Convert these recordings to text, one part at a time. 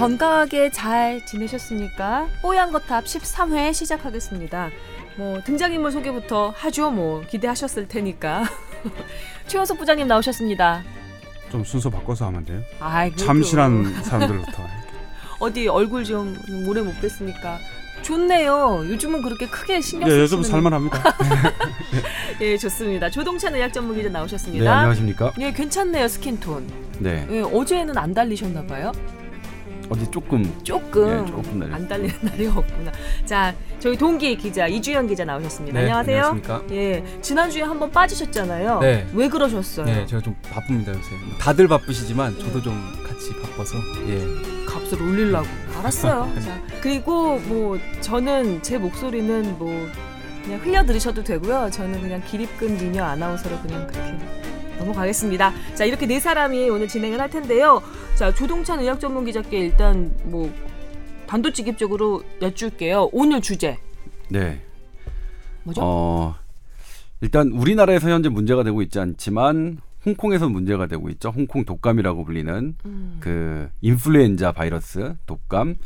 건강하게 잘 지내셨습니까? 뽀얀 거탑 13회 시작하겠습니다. 뭐 등장인물 소개부터 하죠. 뭐 기대하셨을 테니까. 최원석 부장님 나오셨습니다. 좀 순서 바꿔서 하면 돼요. 아이, 참신한 사람들부터. 어디 얼굴 좀 오래 못 뵀으니까 좋네요. 요즘은 그렇게 크게 신경 예, 쓰시는. 요즘 살만합니다. 예, 좋습니다. 조동찬 의학 전문 기자 나오셨습니다. 네, 안녕하십니까? 예, 괜찮네요 스킨톤. 네. 예, 어제는 안 달리셨나 봐요. 어디 조금 조금, 예, 조금. 안 달리는 날이 없구나. 자, 저희 동기 기자 이주연 기자 나오셨습니다. 네, 안녕하세요. 안녕하십니까? 예, 지난주에 한번 빠지셨잖아요. 네. 왜 그러셨어요? 네, 제가 좀 바쁩니다 요새. 다들 바쁘시지만 저도 좀 같이 바빠서. 예. 값을 올리려고. 알았어요. 자, 그리고 뭐 저는 제 목소리는 뭐 그냥 흘려 들으셔도 되고요. 저는 그냥 기립근 미녀 아나운서로 그냥 그렇게 넘어가겠습니다. 자, 이렇게 네 사람이 오늘 진행을 할 텐데요. 자, 조동찬 의학 전문 기자께 일단 뭐 단도직입적으로 여쭐게요. 오늘 주제 네. 뭐죠? 어 일단 우리나라에서 현재 문제가 되고 있지 않지만 홍콩에서 문제가 되고 있죠. 홍콩 독감이라고 불리는 음. 그 인플루엔자 바이러스 독감.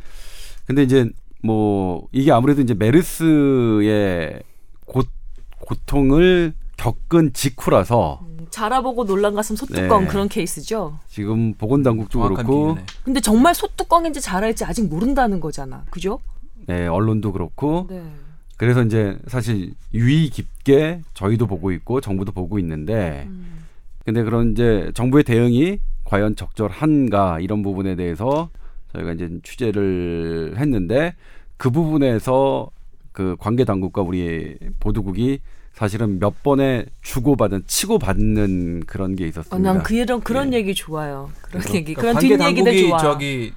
근데 이제 뭐 이게 아무래도 이제 메르스의 고, 고통을 겪은 직후라서 음, 자라보고 놀란 가슴 소뚜껑 네. 그런 케이스죠. 지금 보건당국도 그렇고 비유네. 근데 정말 소뚜껑인지 자랄지 아직 모른다는 거잖아. 그죠? 네, 언론도 그렇고 네. 그래서 이제 사실 유의 깊게 저희도 보고 있고 정부도 보고 있는데 음. 근데 그런 이제 정부의 대응이 과연 적절한가 이런 부분에 대해서 저희가 이제 취재를 했는데 그 부분에서 그 관계 당국과 우리 보도국이 사실은 몇 번의 주고받은 치고받는 그런 게 어, 있었습니다. 난 그런 그런 예. 얘기 좋아요. 그런 그래서 얘기, 그러니까 뒷얘기들 좋아. 저기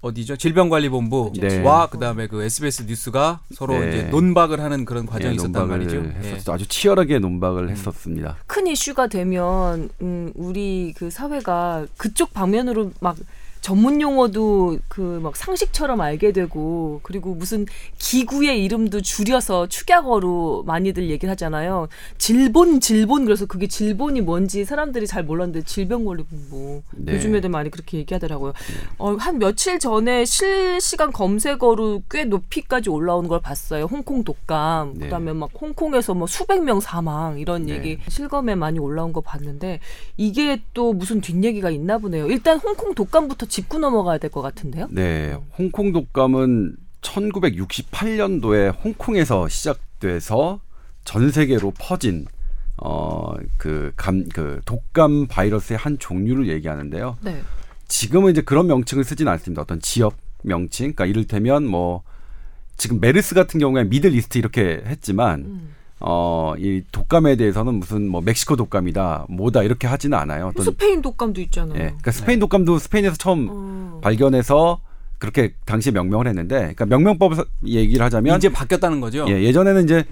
어디죠? 질병관리본부와 네. 그다음에 그 SBS 뉴스가 서로 네. 이제 논박을 하는 그런 과정이 예, 있었단 말이죠. 했었죠. 아주 치열하게 논박을 음. 했었습니다. 큰 이슈가 되면 음, 우리 그 사회가 그쪽 방면으로 막 전문 용어도 그 막 상식처럼 알게 되고 그리고 무슨 기구의 이름도 줄여서 축약어로 많이들 얘기를 하잖아요. 질본 질본 그래서 그게 질본이 뭔지 사람들이 잘 몰랐는데 질병관리본부 네. 요즘 애들 많이 그렇게 얘기하더라고요. 어, 한 며칠 전에 실시간 검색어로 꽤 높이까지 올라오는 걸 봤어요. 홍콩 독감 네. 그다음에 막 홍콩에서 뭐 수백 명 사망 이런 네. 얘기 실검에 많이 올라온 거 봤는데 이게 또 무슨 뒷얘기가 있나 보네요. 일단 홍콩 독감부터 짚고 넘어가야 될 것 같은데요. 네, 홍콩 독감은 1968년도에 홍콩에서 시작돼서 전 세계로 퍼진 어그 감그 독감 바이러스의 한 종류를 얘기하는데요. 네. 지금은 이제 그런 명칭을 쓰진 않습니다. 어떤 지역 명칭, 그러니까 이를테면 뭐 지금 메르스 같은 경우에 미들 이스트 이렇게 했지만 음. 어 이 독감에 대해서는 무슨 뭐 멕시코 독감이다, 뭐다 이렇게 하지는 않아요. 어떤 스페인 독감도 있잖아요. 예, 그러니까 스페인 독감도 스페인에서 처음 어. 발견해서 그렇게 당시 에 명명을 했는데, 그러니까 명명법을 얘기를 하자면 이제 바뀌었다는 거죠. 예, 예전에는 이제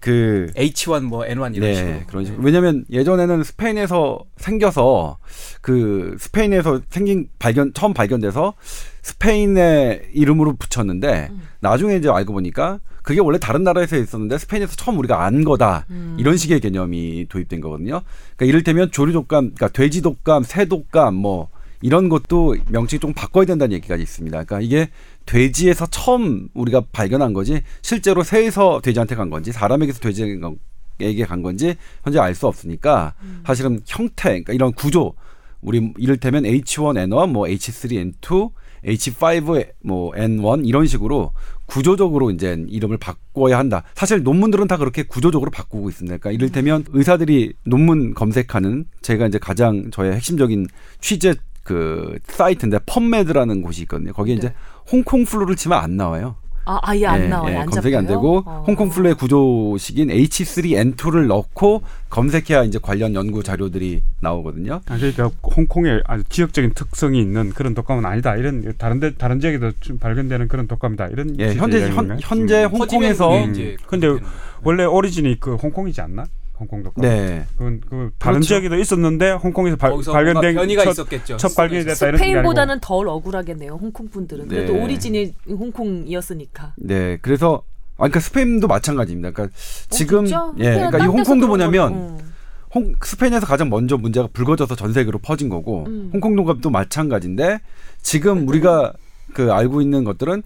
그 H1 뭐 N1 이런 네, 식으로. 그런 식으로. 왜냐면 예전에는 스페인에서 생겨서 그 스페인에서 생긴 발견 처음 발견돼서 스페인의 이름으로 붙였는데 음. 나중에 이제 알고 보니까 그게 원래 다른 나라에서 있었는데 스페인에서 처음 우리가 안 거다 음. 이런 식의 개념이 도입된 거거든요. 그러니까 이를테면 조류 독감, 그러니까 돼지 독감, 새 독감 뭐 이런 것도 명칭 좀 바꿔야 된다는 얘기가 있습니다. 그러니까 이게 돼지에서 처음 우리가 발견한 거지 실제로 새에서 돼지한테 간 건지 사람에게서 돼지에게 간 건지 현재 알 수 없으니까 사실은 형태, 그러니까 이런 구조 우리 이를테면 H1N1, 뭐 H3N2, H5 뭐 N1 이런 식으로 구조적으로 이제 이름을 바꿔야 한다. 사실 논문들은 다 그렇게 구조적으로 바꾸고 있습니다. 그러니까 이를테면 의사들이 논문 검색하는 제가 이제 가장 저의 핵심적인 취재 그 사이트인데 펌메드라는 곳이 있거든요. 거기에 네. 이제 홍콩 플루를 치면 안 나와요. 아, 아예 안 예, 나와요. 예, 안 검색이 안 잡혀요? 되고 어. 홍콩 플루의 구조식인 H3N2를 넣고 검색해야 이제 관련 연구 자료들이 나오거든요. 아, 그러니까 홍콩에 아주 지역적인 특성이 있는 그런 독감은 아니다. 이런 다른데 다른 지역에도 좀 발견되는 그런 독감이다. 이런 예, 현재? 현, 현재 음. 홍콩에서 이제 근데. 원래 오리진이 그 홍콩이지 않나? 홍콩 독감. 네. 그건 그 다른 그렇죠. 지역에도 있었는데 홍콩에서 발, 발견된 변이가 첫, 있었겠죠. 첫 발견이 됐다 이런 스페인보다는 덜 억울하겠네요. 홍콩 분들은. 그래도 네. 오리진이 홍콩이었으니까. 네. 그래서 아 그러니까 스페인도 마찬가지입니다. 그러니까 지금 어, 진짜? 예, 그러니까 이 홍콩도 뭐냐면 걸- 어. 홍, 스페인에서 가장 먼저 문제가 불거져서 전 세계로 퍼진 거고 음. 홍콩 독감도 마찬가지인데 지금 우리가 그 알고 있는 것들은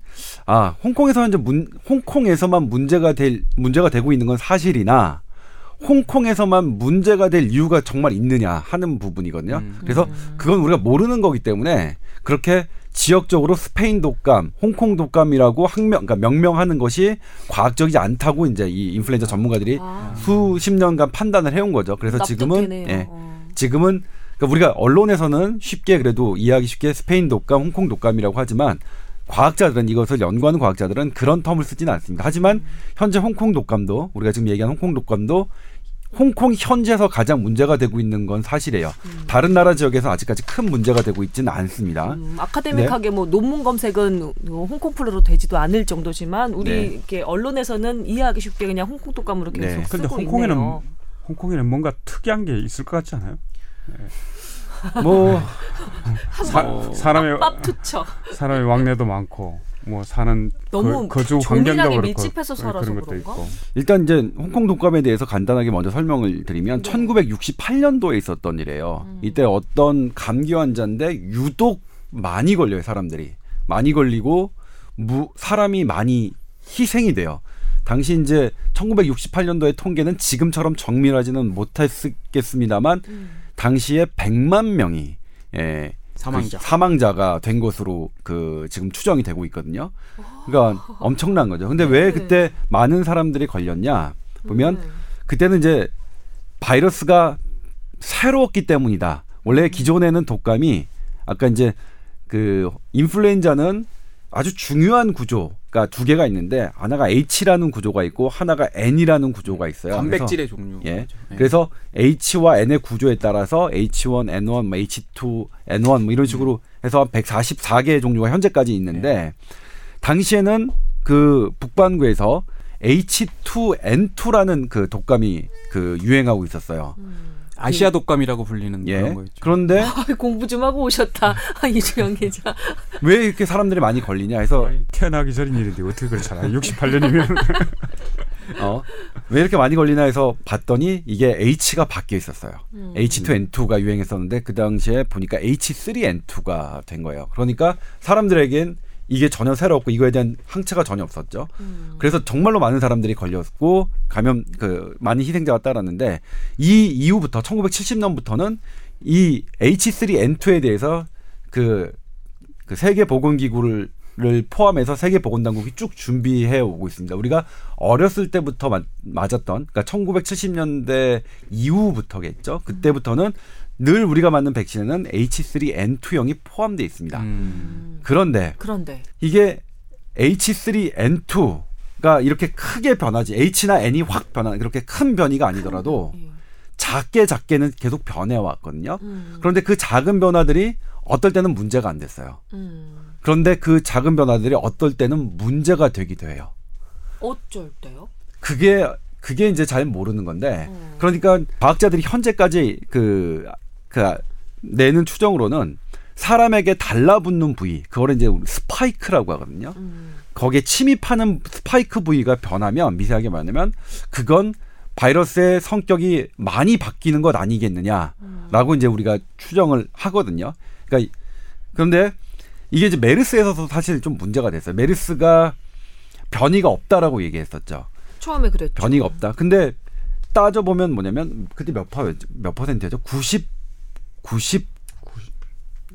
아 홍콩에서 현재 문, 홍콩에서만 문제가 될 문제가 되고 있는 건 사실이나 홍콩에서만 문제가 될 이유가 정말 있느냐 하는 부분이거든요. 음. 그래서 그건 우리가 모르는 거기 때문에 그렇게 지역적으로 스페인 독감, 홍콩 독감이라고 학명, 그러니까 명명하는 것이 과학적이지 않다고 이제 이 인플루엔자 전문가들이 아, 수십 년간 판단을 해온 거죠. 그래서 지금은 납득되네요. 예, 어. 지금은 그러니까 우리가 언론에서는 쉽게 그래도 이해하기 쉽게 스페인 독감, 홍콩 독감이라고 하지만 과학자들은 이것을 연구하는 과학자들은 그런 텀을 쓰지는 않습니다. 하지만 현재 홍콩 독감도 우리가 지금 얘기한 홍콩 독감도 홍콩 현지에서 가장 문제가 되고 있는 건 사실이에요. 다른 나라 지역에서 아직까지 큰 문제가 되고 있지는 않습니다. 음, 네. 아카데믹하게 뭐 논문 검색은 뭐 홍콩 플루로 되지도 않을 정도지만 우리 네. 이렇게 언론에서는 이해하기 쉽게 그냥 홍콩 독감으로 계속 네. 근데 쓰고 홍콩에는 있네요. 홍콩에는 뭔가 특이한 게 있을 것 같지 않아요? 뭐 사, 투척. 사람의 왕래도 많고 뭐 사는 너무 거, 주 환경도 그렇고 밀집해서 네, 살아서 그런 것도 그런가? 있고 일단 이제 홍콩 독감에 대해서 간단하게 먼저 설명을 드리면 네. 1968년도에 있었던 일이에요. 음. 이때 어떤 감기 환자인데 유독 많이 걸려요, 사람들이. 많이 걸리고 무, 사람이 많이 희생이 돼요. 당시 이제 1968년도의 통계는 지금처럼 정밀하지는 못했겠습니다만 음. 당시에 100만 명이 예, 사망자. 그 사망자가 된 것으로 그 지금 추정이 되고 있거든요. 그러니까 엄청난 거죠. 근데 왜 네. 그때 많은 사람들이 걸렸냐 보면 음. 그때는 이제 바이러스가 새로웠기 때문이다. 원래 기존에는 독감이 아까 이제 그 인플루엔자는 아주 중요한 구조 가두 개가 있는데 하나가 H라는 구조가 있고 하나가 N이라는 구조가 있어요. 단백질의 종류. 예. 네. 그래서 H와 N의 구조에 따라서 H1, N1, 뭐 H2, N1 뭐 이런 식으로 해서 144개의 종류가 현재까지 있는데 당시에는 그 북반구에서 H2N2라는 그 독감이 그 유행하고 있었어요. 아시아 독감이라고 불리는 예. 그런 거였죠. 그런데 아, 공부 좀 하고 오셨다. 이주영 기자. 왜 이렇게 사람들이 많이 걸리냐 해서 아니, 태어나기 전인 일인데 어떻게 그걸 잘 알아? 68년이면 어, 왜 이렇게 많이 걸리나 해서 봤더니 이게 H가 바뀌어 있었어요. 음. H2N2가 유행했었는데 그 당시에 보니까 H3N2가 된 거예요. 그러니까 사람들에겐 이게 전혀 새롭고 이거에 대한 항체가 전혀 없었죠. 음. 그래서 정말로 많은 사람들이 걸렸고 감염 그 많은 희생자가 따랐는데 이 이후부터 1970년부터는 이 H3N2에 대해서 그, 그 세계 보건 기구를 를 포함해서 세계 보건 당국이 쭉 준비해 오고 있습니다. 우리가 어렸을 때부터 맞, 맞았던 그러니까 1970년대 이후부터겠죠. 그때부터는 늘 우리가 맞는 백신에는 H3N2형이 포함되어 있습니다. 음. 그런데 그런데 이게 H3N2 가 이렇게 크게 변하지 H나 N이 확 변하는 그렇게 큰 변이가 아니더라도 예. 작게 작게는 계속 변해 왔거든요. 음. 그런데 그 작은 변화들이 어떨 때는 문제가 안 됐어요. 음. 그런데 그 작은 변화들이 어떨 때는 문제가 되기도 해요. 어쩔 때요? 그게 그게 이제 잘 모르는 건데 음. 그러니까 과학자들이 현재까지 그, 그 내는 추정으로는 사람에게 달라붙는 부위 그거를 이제 스파이크라고 하거든요. 음. 거기에 침입하는 스파이크 부위가 변하면 미세하게 말하면 그건 바이러스의 성격이 많이 바뀌는 것 아니겠느냐라고 이제 우리가 추정을 하거든요. 그러니까 그런데 이게 이제 메르스에서도 사실 좀 문제가 됐어요. 메르스가 변이가 없다라고 얘기했었죠. 처음에 그랬죠. 변이가 없다. 근데 따져 보면 뭐냐면 그때 몇 퍼, 몇 퍼센트였죠? 90 90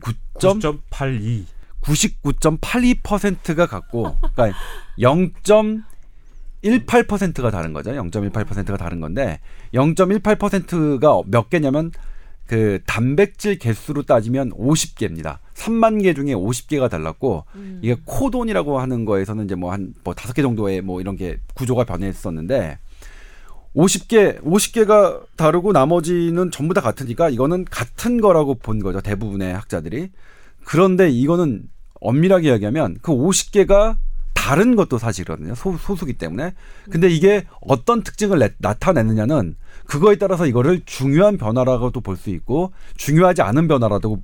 9점 9.82 99.82%가 같고 그러니까 0.18%가 다른 거죠. 0.18%가 다른 건데 0.18%가 몇 개냐면 그 단백질 개수로 따지면 50개입니다. 3만 개 중에 50개가 달랐고 음. 이게 코돈이라고 하는 거에서는 이제 뭐 한뭐 다섯 개 정도의 뭐 이런 게 구조가 변했었는데 50개 50개가 다르고 나머지는 전부 다 같으니까 이거는 같은 거라고 본 거죠. 대부분의 학자들이. 그런데 이거는 엄밀하게 이야기하면 그 50개가 다른 것도 사실이거든요. 소, 소수기 때문에. 근데 이게 어떤 특징을 내- 나타내느냐는 그거에 따라서 이거를 중요한 변화라고도 볼 수 있고 중요하지 않은 변화라고도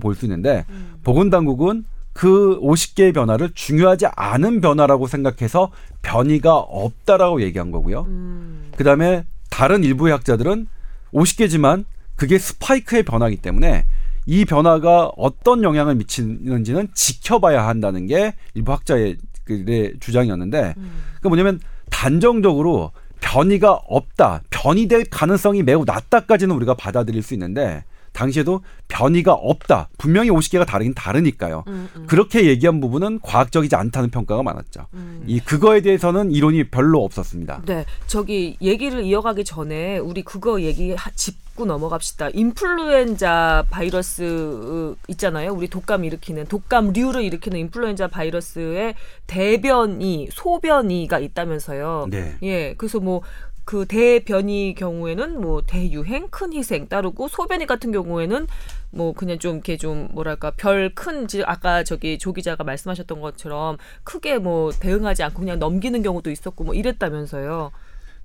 볼 수 있는데 음. 보건당국은 그 50개의 변화를 중요하지 않은 변화라고 생각해서 변이가 없다라고 얘기한 거고요. 음. 그다음에 다른 일부의 학자들은 50개지만 그게 스파이크의 변화이기 때문에 이 변화가 어떤 영향을 미치는지는 지켜봐야 한다는 게 일부 학자의 주장이었는데 음. 그 뭐냐면 단정적으로 변이가 없다, 변이될 가능성이 매우 낮다까지는 우리가 받아들일 수 있는데 당시에도 변이가 없다, 분명히 50개가 다르긴 다르니까요. 음, 음. 그렇게 얘기한 부분은 과학적이지 않다는 평가가 많았죠. 음. 이 그거에 대해서는 이론이 별로 없었습니다. 네, 저기 얘기를 이어가기 전에 우리 그거 얘기 하- 짚고 넘어갑시다. 인플루엔자 바이러스 있잖아요. 우리 독감 일으키는 독감류를 일으키는 인플루엔자 바이러스의 대변이 소변이가 있다면서요. 네. 예, 그래서 뭐그 대변이 경우에는 뭐 대유행 큰 희생 따르고 소변이 같은 경우에는 뭐 그냥 좀 이렇게 좀 뭐랄까 별큰 아까 저기 조 기자가 말씀하셨던 것처럼 크게 뭐 대응하지 않고 그냥 넘기는 경우도 있었고 뭐 이랬다면서요.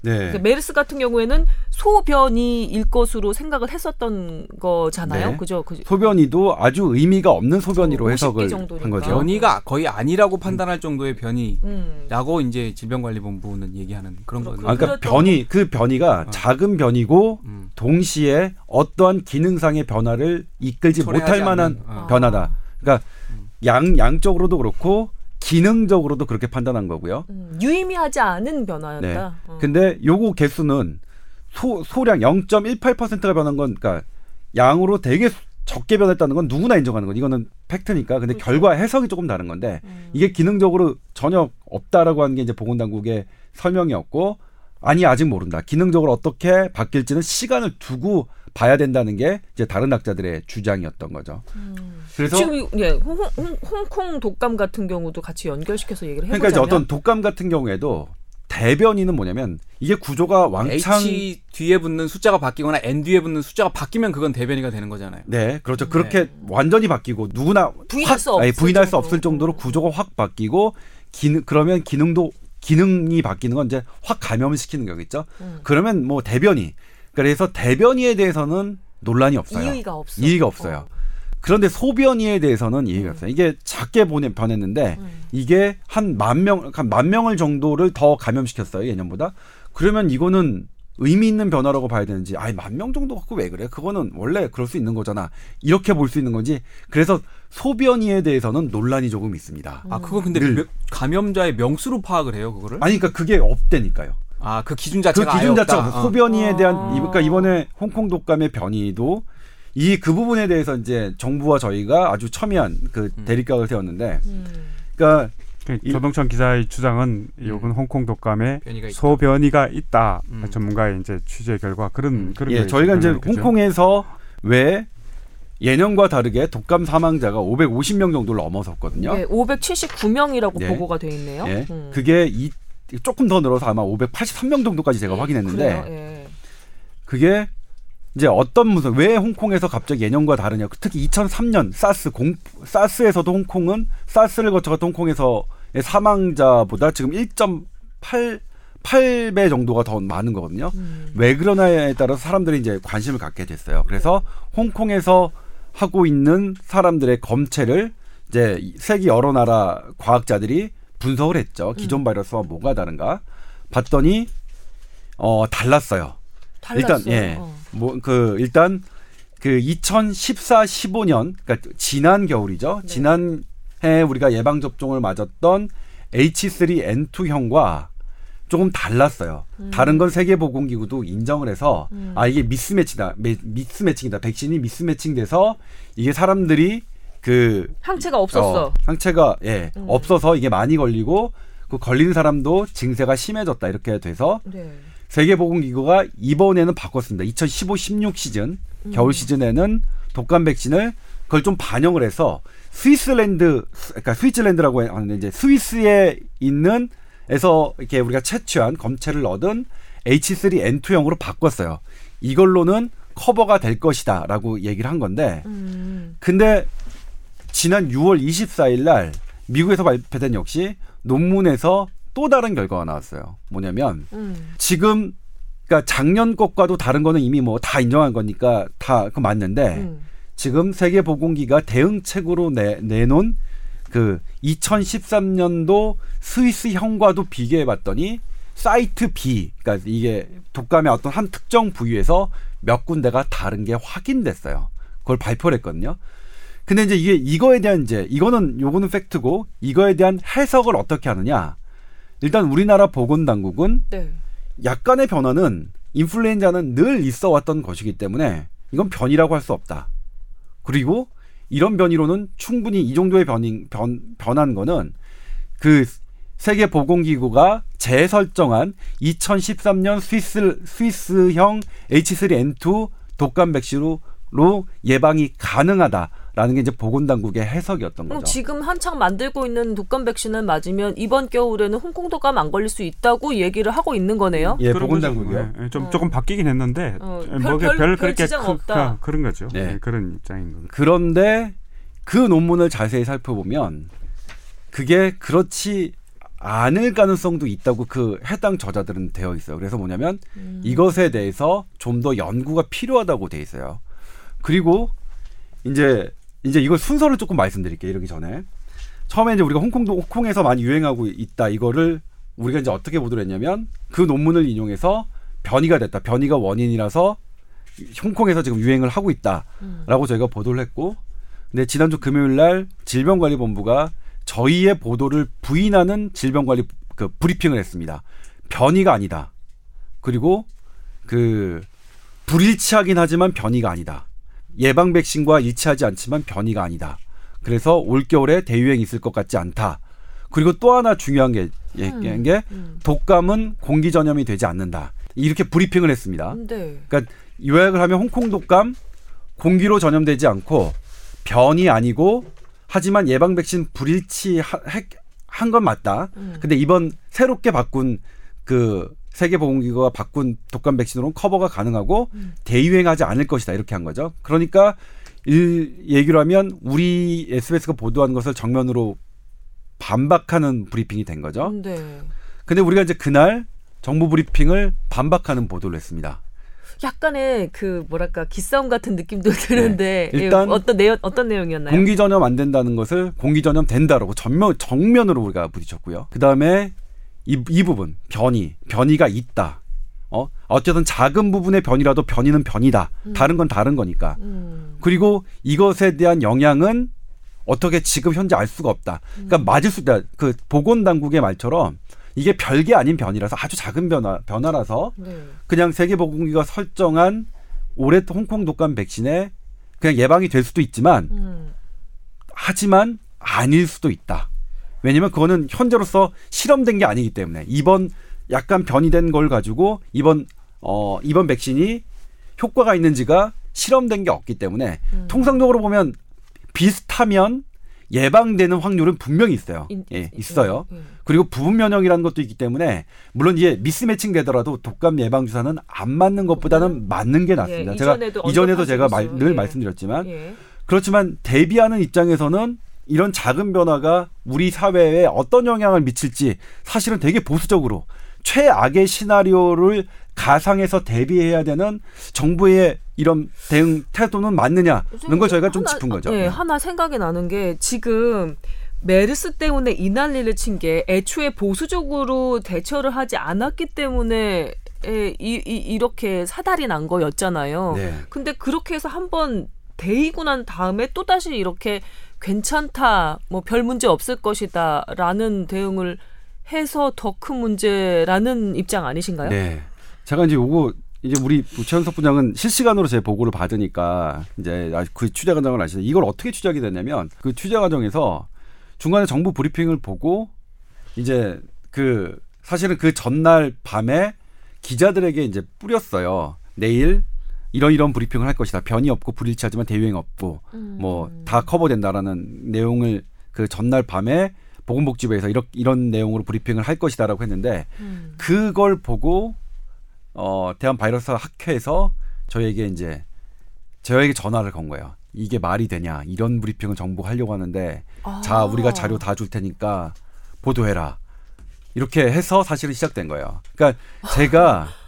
네. 그러니까 메르스 같은 경우에는 소변이일 것으로 생각을 했었던 거잖아요. 네. 그죠? 그, 소변이도 아주 의미가 없는 소변이로 50개 해석을 정도니까. 한 거죠. 변이가 거의 아니라고 판단할 정도의 변이라고 음. 이제 질병관리본부는 얘기하는 그런. 거죠. 아, 그러니까 변이 그 변이가 어. 작은 변이고 음. 동시에 어떠한 기능상의 변화를 이끌지 못할 만한 어. 변화다. 그러니까 음. 양 양적으로도 그렇고 기능적으로도 그렇게 판단한 거고요. 음, 유의미하지 않은 변화였다. 네. 어. 근데 요거 개수는 소, 소량 0.18%가 변한 건 그러니까 양으로 되게 적게 변했다는 건 누구나 인정하는 건 이거는 팩트니까. 근데 그렇죠. 결과 해석이 조금 다른 건데 음. 이게 기능적으로 전혀 없다라고 하는 게 이제 보건당국의 설명이었고 아니 아직 모른다. 기능적으로 어떻게 바뀔지는 시간을 두고 봐야 된다는 게 이제 다른 학자들의 주장이었던 거죠. 음. 그래서 지금 이- 예, 홍, 홍, 홍 콩 독감 같은 경우도 같이 연결시켜서 얘기를 해보자면 그러니까 이제 어떤 독감 같은 경우에도 대변이는 뭐냐면 이게 구조가 왕창 H 뒤에 붙는 숫자가 바뀌거나 N 뒤에 붙는 숫자가 바뀌면 그건 대변이가 되는 거잖아요. 네, 그렇죠. 그렇게 완전히 바뀌고 누구나 부인할 확- 수 없을 아니, 부인할 수 정도로. 없을 정도로 구조가 확 바뀌고 기능 그러면 기능도 기능이 바뀌는 건 이제 확 감염을 시키는 거겠죠. 음. 그러면 뭐 대변이 그래서 대변이에 대해서는 논란이 없어요. 이의가 없어. 이의가 없어요. 그런데 소변이에 대해서는 이의가 음. 없어요. 이게 작게 보내 변했는데 음. 이게 한 만 명, 한 만 명을 정도를 더 감염시켰어요 예년보다. 그러면 이거는 의미 있는 변화라고 봐야 되는지, 아이 만 명 정도 갖고 왜 그래? 그거는 원래 그럴 수 있는 거잖아. 이렇게 볼 수 있는 건지. 그래서 소변이에 대해서는 논란이 조금 있습니다. 음. 아 그거 근데 늘. 감염자의 명수로 파악을 해요 그거를? 아니 그러니까 그게 없대니까요. 아 그 기준 그 자체가 아예 기준 없다. 자체가 어. 소변이에 대한 아. 이- 그러니까 이번에 홍콩 독감의 변이도 이 그 부분에 대해서 이제 정부와 저희가 아주 첨예한 그 음. 대립각을 세웠는데, 음. 그러니까 그 이- 조동천 기자의 주장은 음. 이번 홍콩 독감에 변이가. 소변이가 있다. 음. 전문가의 이제 취재 결과 그런 음. 그런 예, 게 저희가 이제? 홍콩에서 왜 예년과 다르게 독감 사망자가 550명 정도를 넘어섰거든요. 예, 579명이라고 네. 보고가 돼 있네요. 예. 음. 그게 이, 조금 더 늘어서 아마 583명 정도까지 제가 확인했는데 그래요? 예. 그게 이제 어떤 무슨 왜 홍콩에서 갑자기 예년과 다르냐? 특히 2003년 사스 공 사스에서도 홍콩은 사스를 거쳐갔던 홍콩에서의 사망자보다 지금 1.8 8배 정도가 더 많은 거거든요. 음. 왜 그러나에 따라서 사람들이 이제 관심을 갖게 됐어요. 그래서 홍콩에서 하고 있는 사람들의 검체를 이제 세계 여러 나라 과학자들이 분석을 했죠. 기존 바이러스와 뭐가 다른가 봤더니 어 달랐어요. 달랐어요. 일단 예. 어. 뭐그 일단 그 2014, 15년 그러니까 지난 겨울이죠. 네. 지난해 우리가 예방 접종을 맞았던 H3N2형과 조금 달랐어요. 음. 다른 건 세계보건기구도 인정을 해서 음. 아 이게 미스매치다, 매- 미스매칭이다. 백신이 미스매칭돼서 이게 사람들이 그 항체가 없었어. 어, 항체가 예 음. 없어서 이게 많이 걸리고 그 걸린 사람도 증세가 심해졌다 이렇게 돼서 네. 세계보건기구가 이번에는 바꿨습니다. 2015-16 시즌 음. 겨울 시즌에는 독감 백신을 그걸 좀 반영을 해서 스위스랜드 그러니까 스위tzerland라고 하는 이제 스위스에 있는 에서 이렇게 우리가 채취한 검체를 얻은 H3N2형으로 바꿨어요. 이걸로는 커버가 될 것이다라고 얘기를 한 건데 음. 근데 지난 6월 24일 날 미국에서 발표된 역시 논문에서 또 다른 결과가 나왔어요. 뭐냐면 음. 지금 그러니까 작년 것과도 다른 거는 이미 뭐 다 인정한 거니까 다 그 맞는데 음. 지금 세계 보건기가 대응책으로 내, 내놓은 그 2013년도 스위스 형과도 비교해 봤더니 사이트 B, 그러니까 이게 독감의 어떤 한 특정 부위에서 몇 군데가 다른 게 확인됐어요. 그걸 발표를 했거든요. 근데 이제 이게 이거에 대한 이제 이거는 요거는 팩트고 이거에 대한 해석을 어떻게 하느냐? 일단 우리나라 보건 당국은 네. 약간의 변화는 인플루엔자는 늘 있어 왔던 것이기 때문에 이건 변이라고 할 수 없다. 그리고 이런 변이로는 충분히 이 정도의 변이, 변, 변한 거는 그 세계보건기구가 재설정한 2013년 스위스, 스위스형 H3N2 독감 백신으로 예방이 가능하다 라는 게 이제 보건당국의 해석이었던 거죠. 지금 한창 만들고 있는 독감 백신을 맞으면 이번 겨울에는 홍콩 독감 안 걸릴 수 있다고 얘기를 하고 있는 거네요. 예, 그런 보건당국이요. 예, 좀 어. 조금 바뀌긴 했는데 어, 예, 별- 별- 별, 별 그렇게 지장 크, 없다. 그, 런 거죠. 네. 예, 그런 입장인 거죠. 그런데 그 논문을 자세히 살펴보면 그게 그렇지 않을 가능성도 있다고 그 해당 저자들은 되어 있어요. 그래서 뭐냐면 음. 이것에 대해서 좀 더 연구가 필요하다고 돼 있어요. 그리고 이제 이제 이걸 순서를 조금 말씀드릴게요. 이러기 전에 처음에 이제 우리가 홍콩도 홍콩에서 많이 유행하고 있다 이거를 우리가 이제 어떻게 보도를 했냐면 그 논문을 인용해서 변이가 됐다. 변이가 원인이라서 홍콩에서 지금 유행을 하고 있다라고 저희가 보도를 했고 근데 지난주 금요일 날 질병관리본부가 저희의 보도를 부인하는 질병관리 그 브리핑을 했습니다. 변이가 아니다. 그리고 그 불일치하긴 하지만 변이가 아니다. 예방 백신과 일치하지 않지만 변이가 아니다. 그래서 올 겨울에 대유행 있을 것 같지 않다. 그리고 또 하나 중요한 게 얘기한 게 음. 독감은 공기 전염이 되지 않는다. 이렇게 브리핑을 했습니다. 네. 그러니까 요약을 하면 홍콩 독감 공기로 전염되지 않고 변이 아니고 하지만 예방 백신 불일치 한 건 맞다. 음. 근데 이번 새롭게 바꾼 그 세계보건기구가 바꾼 독감 백신으로는 커버가 가능하고 음. 대유행하지 않을 것이다 이렇게 한 거죠. 그러니까 일 얘기로 하면 우리 SBS가 보도한 것을 정면으로 반박하는 브리핑이 된 거죠. 네. 근데 우리가 이제 그날 정부 브리핑을 반박하는 보도를 했습니다. 약간의 그 뭐랄까 기싸움 같은 느낌도 드는데 네. 일단 예, 어떤 내용 어떤 내용이었나요? 공기 전염 안 된다는 것을 공기 전염 된다라고 전면 정면으로 우리가 부딪혔고요. 그 다음에 이, 이 부분 변이 변이가 있다. 어 어쨌든 작은 부분의 변이라도 변이는 변이다. 다른 건 다른 거니까. 음. 그리고 이것에 대한 영향은 어떻게 지금 현재 알 수가 없다. 그러니까 맞을 수 있다. 그 보건 당국의 말처럼 이게 별게 아닌 변이라서 아주 작은 변화 변화라서 네. 그냥 세계보건기구가 설정한 올해 홍콩 독감 백신에 그냥 예방이 될 수도 있지만 음. 하지만 아닐 수도 있다. 왜냐면 그거는 현재로서 실험된 게 아니기 때문에 이번 약간 변이된 걸 가지고 이번 어 이번 백신이 효과가 있는지가 실험된 게 없기 때문에 음. 통상적으로 보면 비슷하면 예방되는 확률은 분명히 있어요. 인- 예, 있어요. 예, 예. 그리고 부분 면역이라는 것도 있기 때문에 물론 이제 미스매칭 되더라도 독감 예방 주사는 안 맞는 것보다는 맞는 게 낫습니다. 예, 제가 이전에도 이전에도 제가 말, 늘 예. 말씀드렸지만 예. 그렇지만 대비하는 입장에서는 이런 작은 변화가 우리 사회에 어떤 영향을 미칠지 사실은 되게 보수적으로 최악의 시나리오를 가상해서 대비해야 되는 정부의 이런 대응 태도는 맞느냐는 걸 저희가 좀 하나- 짚은 거죠. 예, 네. 하나 생각이 나는 게 지금 메르스 때문에 이 난리를 친 게 애초에 보수적으로 대처를 하지 않았기 때문에 에, 이, 이, 이렇게 사달이 난 거였잖아요. 네. 근데 그렇게 해서 한번 데이고 난 다음에 또 다시 이렇게 괜찮다, 뭐 별 문제 없을 것이다 라는 대응을 해서 더 큰 문제라는 입장 아니신가요? 네. 제가 이제 요거 이제 우리 최현석 부장은 실시간으로 제 보고를 받으니까 이제 아, 그 취재 과정을 아시죠. 이걸 어떻게 추적이 됐냐면 그 취재 과정에서 중간에 정부 브리핑을 보고 이제 그 사실은 그 전날 밤에 기자들에게 이제 뿌렸어요. 내일 이런 이런 브리핑을 할 것이다. 변이 없고 불일치하지만 대유행 없고 음. 뭐다 커버된다라는 내용을 그 전날 밤에 보건복지부에서 이런 이런 내용으로 브리핑을 할 것이다라고 했는데 음. 그걸 보고 어 대한 바이러스 학회에서 저희에게 이제 저희에게 전화를 건 거예요. 이게 말이 되냐? 이런 브리핑을 정부가 하려고 하는데 아. 자 우리가 자료 다 줄 테니까 보도해라. 이렇게 해서 사실은 시작된 거예요. 그러니까 제가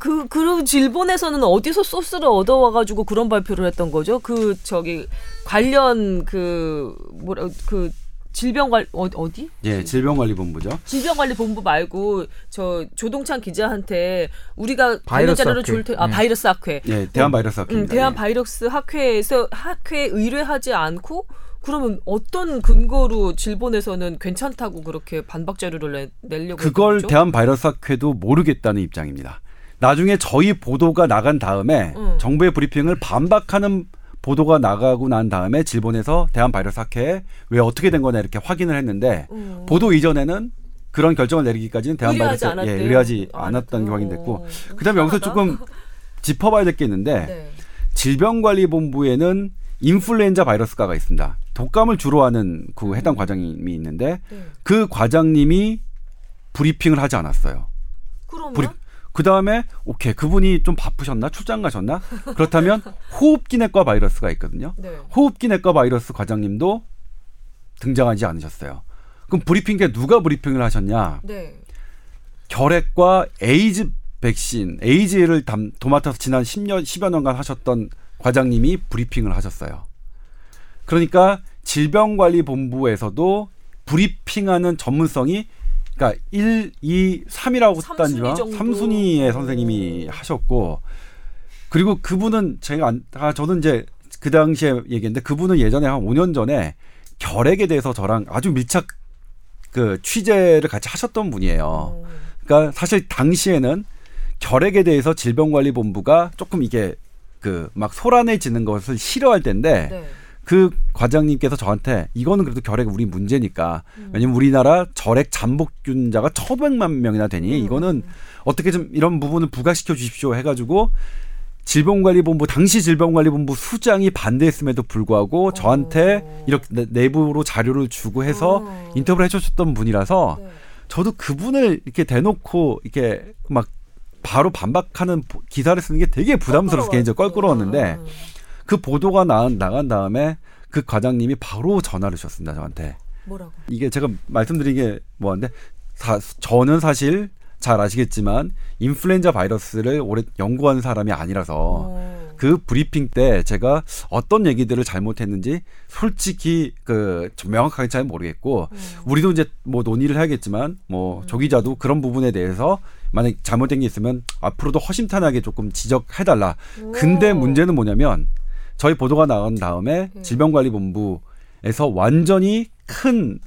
그, 그리고 일본에서는 어디서 소스를 얻어와가지고 그런 발표를 했던 거죠? 그, 저기, 관련 그, 뭐라, 그, 질병관 어, 어디? 예, 질병관리본부죠. 질병관리본부 말고 저 조동찬 기자한테 우리가 바이러스 학회. 줄 테, 아 네. 바이러스 학회. 예, 대한 바이러스 음, 학회입니다. 대한 예. 바이러스 학회에서 학회에 의뢰하지 않고 그러면 어떤 근거로 질본에서는 괜찮다고 그렇게 반박 자료를 내, 내려고 그걸? 대한 바이러스 학회도 모르겠다는 입장입니다. 나중에 저희 보도가 나간 다음에 음. 정부의 브리핑을 반박하는 보도가 나가고 난 다음에 질본에서 대한 바이러스 학회에 왜 어떻게 된 거냐 이렇게 확인을 했는데 음. 보도 이전에는 그런 결정을 내리기까지는 대한 바이러스 예, 않았대요. 의뢰하지 아, 않았다는 게 어, 확인됐고 그다음에 여기서. 조금 짚어봐야 될 게 있는데 네. 질병관리본부에는 인플루엔자 바이러스과가 있습니다. 독감을 주로 하는 그 해당 과장님이 있는데 네. 그 과장님이 브리핑을 하지 않았어요. 그러면 브리- 그 다음에 오케이 그분이 좀 바쁘셨나 출장 가셨나 그렇다면 호흡기내과 바이러스가 있거든요. 네. 호흡기내과 바이러스 과장님도 등장하지 않으셨어요. 그럼 브리핑 때 누가 브리핑을 하셨냐? 네. 결핵과 에이즈 백신, 에이즈를 담, 도맡아서 지난 10년, 10여 년간 하셨던 과장님이 브리핑을 하셨어요. 그러니까 질병관리본부에서도 브리핑하는 전문성이 그러니까 1, 2, 3이라고 삼순위 했다니와 정도. 3순위의 선생님이 하셨고 그리고 그분은 제가 안, 아, 저는 이제 그 당시에 얘기했는데 그분은 예전에 한 5년 전에 결핵에 대해서 저랑 아주 밀착 그 취재를 같이 하셨던 분이에요. 어. 그러니까 사실 당시에는 결핵에 대해서 질병관리본부가 조금 이게 그 막 소란해지는 것을 싫어할 때인데 네. 그 과장님께서 저한테 이거는 그래도 결핵 우리 문제니까 음. 왜냐면 우리나라 절핵 잠복균자가 1,500만 명이나 되니 음. 이거는 어떻게 좀 이런 부분을 부각시켜 주십시오 해가지고 질병관리본부 당시 질병관리본부 수장이 반대했음에도 불구하고 저한테 어. 이렇게 내- 내부로 자료를 주고 해서 어. 인터뷰를 해주셨던 분이라서 네. 저도 그분을 이렇게 대놓고 이렇게 막 바로 반박하는 보- 기사를 쓰는 게 되게 부담스러워서 개인적으로 껄끄러웠는데 음. 그 보도가 나, 나간 다음에 그 과장님이 바로 전화를 주셨습니다 저한테 뭐라고? 이게 제가 말씀드린 게 뭐한데 사, 저는 사실 잘 아시겠지만 인플루엔자 바이러스를 오래 연구한 사람이 아니라서 어. 그 브리핑 때 제가 어떤 얘기들을 잘못했는지 솔직히 그 명확하게 잘 모르겠고 음. 우리도 이제 뭐 논의를 해야겠지만 뭐조 기자도 그런 부분에 대해서 만약 잘못된 게 있으면 앞으로도 허심탄회하게 조금 지적해달라. 근데 오. 문제는 뭐냐면 저희 보도가 나온 다음에 네. 질병관리본부에서 완전히 큰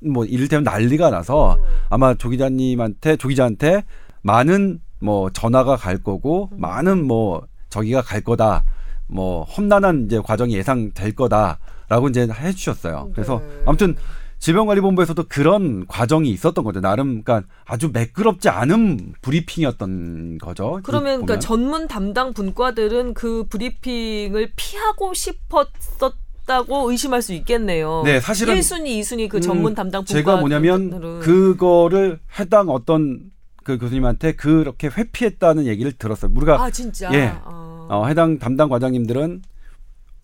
뭐 이를테면 난리가 나서 음. 아마 조 기자님한테 조 기자한테 많은 뭐 전화가 갈 거고 음. 많은 뭐 저기가 갈 거다. 뭐 험난한 이제 과정이 예상될 거다라고 이제 해주셨어요. 그래서 네. 아무튼 질병관리본부에서도 그런 과정이 있었던 거죠. 나름 그러니까 아주 매끄럽지 않은 브리핑이었던 거죠. 그러면 보면. 그러니까 전문 담당 분과들은 그 브리핑을 피하고 싶었었 다고 의심할 수 있겠네요. 네, 사실은 1순위, 2순위 그 음, 전문 담당 분과 제가 뭐냐면 그거를 해당 어떤 그 교수님한테 그렇게 회피했다는 얘기를 들었어요. 우리가 아 진짜 예. 아. 어, 해당 담당 과장님들은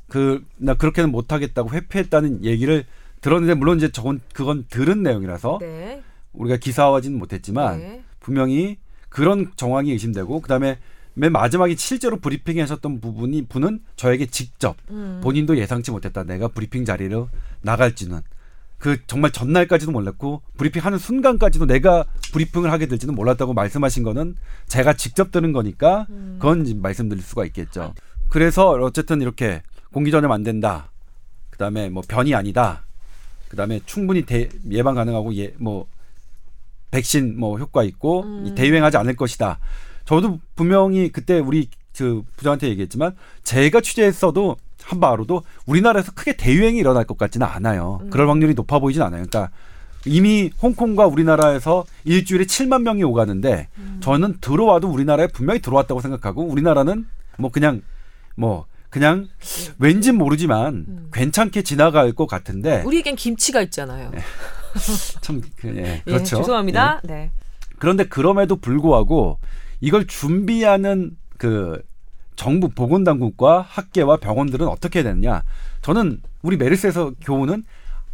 그 나 그렇게는 못하겠다고 회피했다는 얘기를 들었는데 물론 이제 저건 그건 들은 내용이라서 네. 우리가 기사화지는 못했지만 네. 분명히 그런 정황이 의심되고 그다음에 맨 마지막에 실제로 브리핑 하셨던 부분이 분은 저에게 직접 음. 본인도 예상치 못했다. 내가 브리핑 자리로 나갈지는 그 정말 전날까지도 몰랐고 브리핑 하는 순간까지도 내가 브리핑을 하게 될지는 몰랐다고 말씀하신 거는 제가 직접 들은 거니까 음. 그건 말씀드릴 수가 있겠죠. 그래서 어쨌든 이렇게 공기 전염 안 된다. 그다음에 뭐 변이 아니다. 그다음에 충분히 대, 예방 가능하고 예, 뭐 백신 뭐 효과 있고 음. 이 대유행하지 않을 것이다. 저도 분명히 그때 우리 그 부장한테 얘기했지만 제가 취재했어도 한 바로도 우리나라에서 크게 대유행이 일어날 것 같지는 않아요. 음. 그럴 확률이 높아 보이진 않아요. 그러니까 이미 홍콩과 우리나라에서 일주일에 7만 명이 오가는데 음. 저는 들어와도 우리나라에 분명히 들어왔다고 생각하고 우리나라는 뭐 그냥 뭐 그냥 왠진 모르지만 음. 괜찮게 지나갈 것 같은데 우리에겐 김치가 있잖아요. 참 그, 예, 예, 그렇죠. 죄송합니다. 네. 그런데 그럼에도 불구하고 이걸 준비하는 그 정부 보건당국과 학계와 병원들은 어떻게 해야 되느냐? 저는 우리 메르스에서 교훈은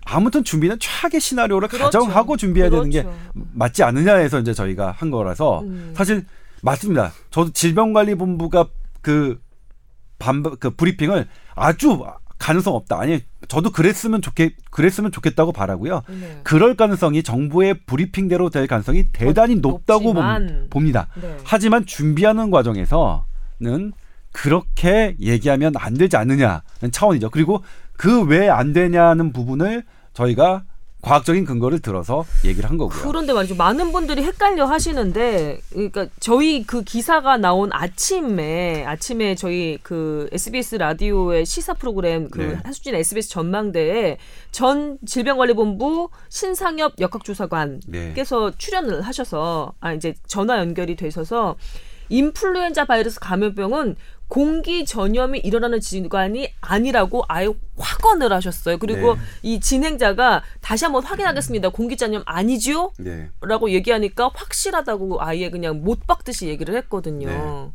아무튼 준비는 최악의 시나리오를 그렇죠. 가정하고 준비해야 되는 게 그렇죠. 맞지 않느냐 해서 이제 저희가 한 거라서 음. 사실 맞습니다. 저도 질병관리본부가 그 반그 브리핑을 아주 가능성 없다. 아니 저도 그랬으면 좋겠 그랬으면 좋겠다고 바라고요. 네. 그럴 가능성이 정부의 브리핑대로 될 가능성이 대단히 높 다고 높지만. 봅, 니다 네. 하지만 준비하는 과정에서는 그렇게 얘기하면 안 되지 않느냐는 차원이죠. 그리고 그 왜 안 되냐는 부분을 저희가 과학적인 근거를 들어서 얘기를 한 거고요. 그런데 말이죠. 많은 분들이 헷갈려 하시는데, 그러니까 저희 그 기사가 나온 아침에 아침에 저희 그 SBS 라디오의 시사 프로그램 그 네. 하수진 SBS 전망대에 전 질병관리본부 신상엽 역학조사관께서 네. 출연을 하셔서 아 이제 전화 연결이 되셔서 인플루엔자 바이러스 감염병은 공기 전염이 일어나는 질환이 아니라고 아예 확언을 하셨어요. 그리고 네. 이 진행자가 다시 한번 확인하겠습니다. 공기 전염 아니죠? 네. 라고 얘기하니까 확실하다고 아예 그냥 못 박듯이 얘기를 했거든요. 네.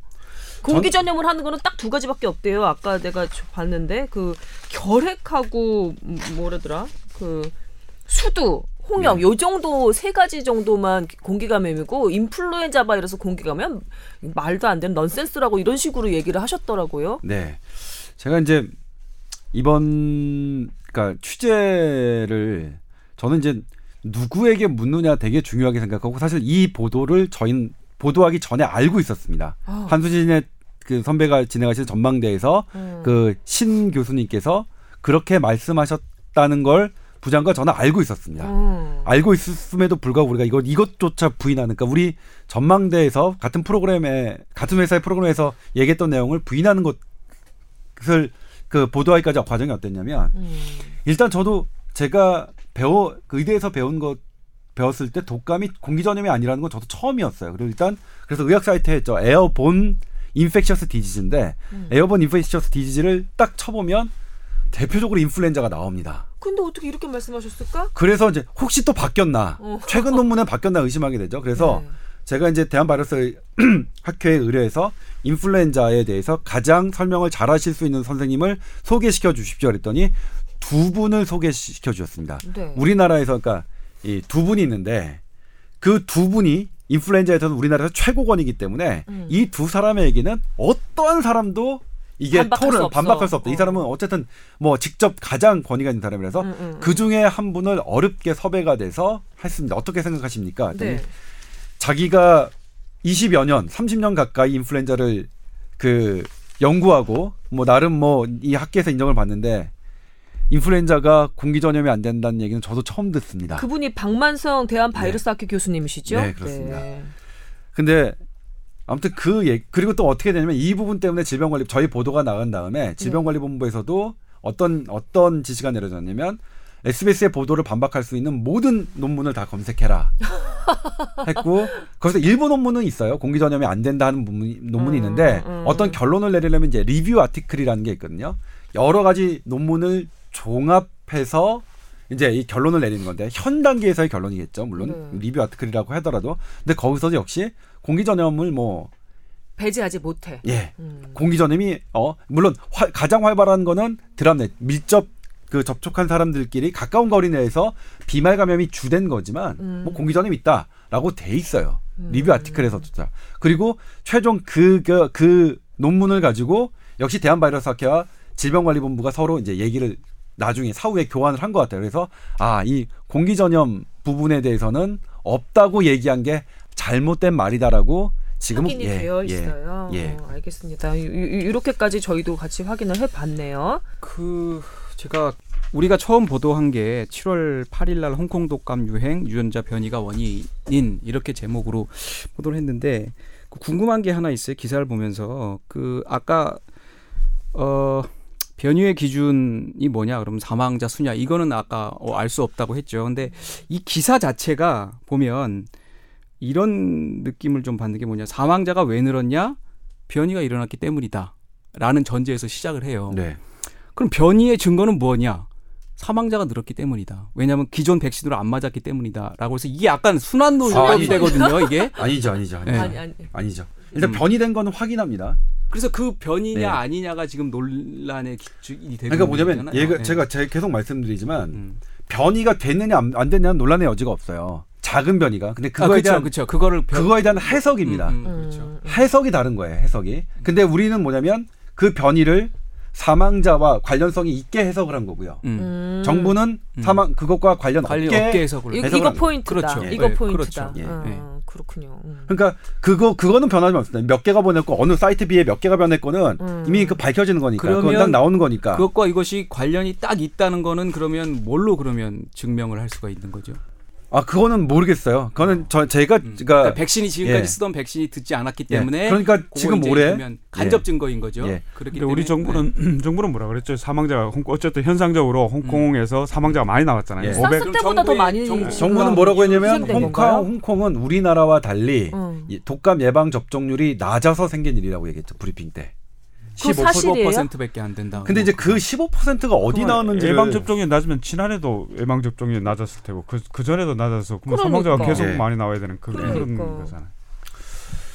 공기 전염을 하는 거는 딱 두 가지밖에 없대요. 아까 내가 저- 봤는데 그 결핵하고 음, 뭐라더라? 그 수두, 홍역 네. 요 정도 세 가지 정도만 공기 감염이고 인플루엔자 바이러스 공기 감염 말도 안 되는 넌센스라고 이런 식으로 얘기를 하셨더라고요. 네. 제가 이제 이번 그러니까 취재를 저는 이제 누구에게 묻느냐 되게 중요하게 생각하고 사실 이 보도를 저희는 보도하기 전에 알고 있었습니다. 아. 한수진의 그 선배가 진행하신 전망대에서 음. 그신 교수님께서 그렇게 말씀하셨다는 걸 부장과 저는 알고 있었습니다. 음. 알고 있음에도 불구하고 우리가 이것 이것조차 부인하는 그러니까 우리 전망대에서 같은 프로그램에 같은 회사의 프로그램에서 얘기했던 내용을 부인하는 것을 그 보도하기까지 과정이 어땠냐면 음. 일단 저도 제가 배워 그 의대에서 배운 것 배웠을 때 독감이 공기 전염이 아니라는 건 저도 처음이었어요. 그리고 일단 그래서 의학 사이트에 있죠 airborne infectious disease인데 음. airborne infectious disease를 딱 쳐보면 대표적으로 인플루엔자가 나옵니다. 근데 어떻게 이렇게 말씀하셨을까? 그래서 이제 혹시 또 바뀌었나 어. 최근 논문에 바뀌었나 의심하게 되죠. 그래서 네. 제가 이제 대한바이러스 학회에 의뢰해서 인플루엔자에 대해서 가장 설명을 잘하실 수 있는 선생님을 소개시켜 주십시오. 그랬더니 두 분을 소개시켜 주셨습니다. 네. 우리나라에서 그러니까 이 두 분이 있는데 그 두 분이 인플루엔자에서는 우리나라에서 최고권이기 때문에 음. 이두 사람의 얘기는 어떠한 사람도 이게 없어. 반박할 수 없다. 이 어. 사람은 어쨌든 뭐 직접 가장 권위가 있는 사람이라서 음, 음, 그 중에 한 분을 어렵게 섭외가 돼서 했습니다. 어떻게 생각하십니까? 네. 자기가 20여 년, 30년 가까이 인플루엔자를 그 연구하고 뭐 나름 뭐 이 학계에서 인정을 받는데 인플루엔자가 공기 전염이 안 된다는 얘기는 저도 처음 듣습니다. 그분이 박만성 대한 바이러스 학회 교수님이시죠? 네, 그렇습니다. 네. 근데 아무튼 그 얘기 그리고 또 어떻게 되냐면 이 부분 때문에 질병관리 저희 보도가 나간 다음에 질병관리본부에서도 어떤 어떤 지시가 내려졌냐면 SBS의 보도를 반박할 수 있는 모든 논문을 다 검색해라. 했고 거기서 일부 논문은 있어요. 공기 전염이 안 된다 하는 논문이, 논문이 음, 있는데 음. 어떤 결론을 내리려면 이제 리뷰 아티클이라는 게 있거든요. 여러 가지 논문을 종합해서 이제 이 결론을 내리는 건데 현 단계에서의 결론이겠죠. 물론 네. 리뷰 아티클이라고 하더라도. 근데 거기서도 역시 공기 전염을 뭐 배제하지 못해. 예. 음. 공기 전염이 어 물론 활- 가장 활발한 거는 드랍넷 밀접 그 접촉한 사람들끼리 가까운 거리 내에서 비말 감염이 주된 거지만 음. 뭐 공기 전염이 있다라고 돼 있어요. 음. 리뷰 아티클에서조차. 그리고 최종 그, 그, 그 논문을 가지고 역시 대한바이러스학회와 질병관리본부가 서로 이제 얘기를 나중에 사후에 교환을 한 것 같아요. 그래서 아, 이 공기 전염 부분에 대해서는 없다고 얘기한 게 잘못된 말이다라고 지금 확인이 되어 있어요. 예. 어, 알겠습니다. 이- 이렇게까지 저희도 같이 확인을 해봤네요. 그 제가 우리가 처음 보도한 게 7월 8일 날 홍콩 독감 유행 유전자 변이가 원인인 이렇게 제목으로 보도를 했는데 그 궁금한 게 하나 있어요. 기사를 보면서 그 아까 어 변이의 기준이 뭐냐 그러면 사망자 수냐 이거는 아까 어, 알수 없다고 했죠. 근데 이 기사 자체가 보면 이런 느낌을 좀 받는 게 뭐냐 사망자가 왜 늘었냐 변이가 일어났기 때문이다. 라는 전제에서 시작을 해요. 네. 그럼 변이의 증거는 뭐냐? 사망자가 늘었기 때문이다. 왜냐하면 기존 백신으로 안 맞았기 때문이다라고 해서 이게 약간 순환 아, 논법이 아니죠. 되거든요. 이게 아니죠, 아니죠, 아니죠. 네. 아니 아니. 아니죠. 일단 음. 변이된 거는 확인합니다. 그래서 그 변이냐 네. 아니냐가 지금 논란의 기준이 되는 그러니까 뭐냐면. 얘가 네. 제가 제 계속 말씀드리지만 음. 변이가 됐느냐 안, 안 됐느냐는 논란의 여지가 없어요. 작은 변이가. 근데 아, 그거에 그렇죠, 대한 그렇죠. 그거를 변- 그거에 대한 해석입니다. 음, 음, 음, 그렇죠. 음. 해석이 다른 거예요. 해석이. 근데 우리는 뭐냐면 그 변이를 사망자와 관련성이 있게 해석을 한 거고요. 음. 음. 정부는 음. 사망 그것과 관련 관리 없게 업계 해석을 이, 해석을 이거. 포인트다. 그렇죠. 이거 네, 포인트다. 그렇죠. 어, 예. 그렇군요. 음. 그러니까 그거 그거는 변하지 않습니다. 몇 개가 보냈고 어느 사이트 비에 몇 개가 변했고는 음. 이미 그 밝혀지는 거니까 그건 딱 나오는 거니까. 그것과 이것이 관련이 딱 있다는 거는 그러면 뭘로 그러면 증명을 할 수가 있는 거죠? 아 그거는 모르겠어요. 그거는 저 제가 음. 그러니까 그러니까 백신이 지금까지 예. 쓰던 백신이 듣지 않았기 예. 때문에 그러니까 그거 지금 이제 올해 간접 증거인 거죠. 예. 때문에 우리 정부는 정부는 뭐라 그랬죠? 사망자가 홍 어쨌든 현상적으로 홍콩에서 사망자가 많이 나왔잖아요. 예. 500 사스 그럼 때보다 더 정부의- 많이 정부- 정부 는 뭐라고 했냐면 홍콩? 홍콩은 우리나라와 달리 음. 이 독감 예방 접종률이 낮아서 생긴 일이라고 얘기했죠 브리핑 때. 그거 사실이에요? 15%밖에 안 된다. 근데 이제 그 15%가 어디 나왔는지 예방 접종이 낮으면 지난해도 예방 접종이 낮았을 테고 그, 그 전에도 낮아서 그럼 사망자가 그러니까. 계속 예. 많이 나와야 되는 그, 그러니까. 런 거잖아요.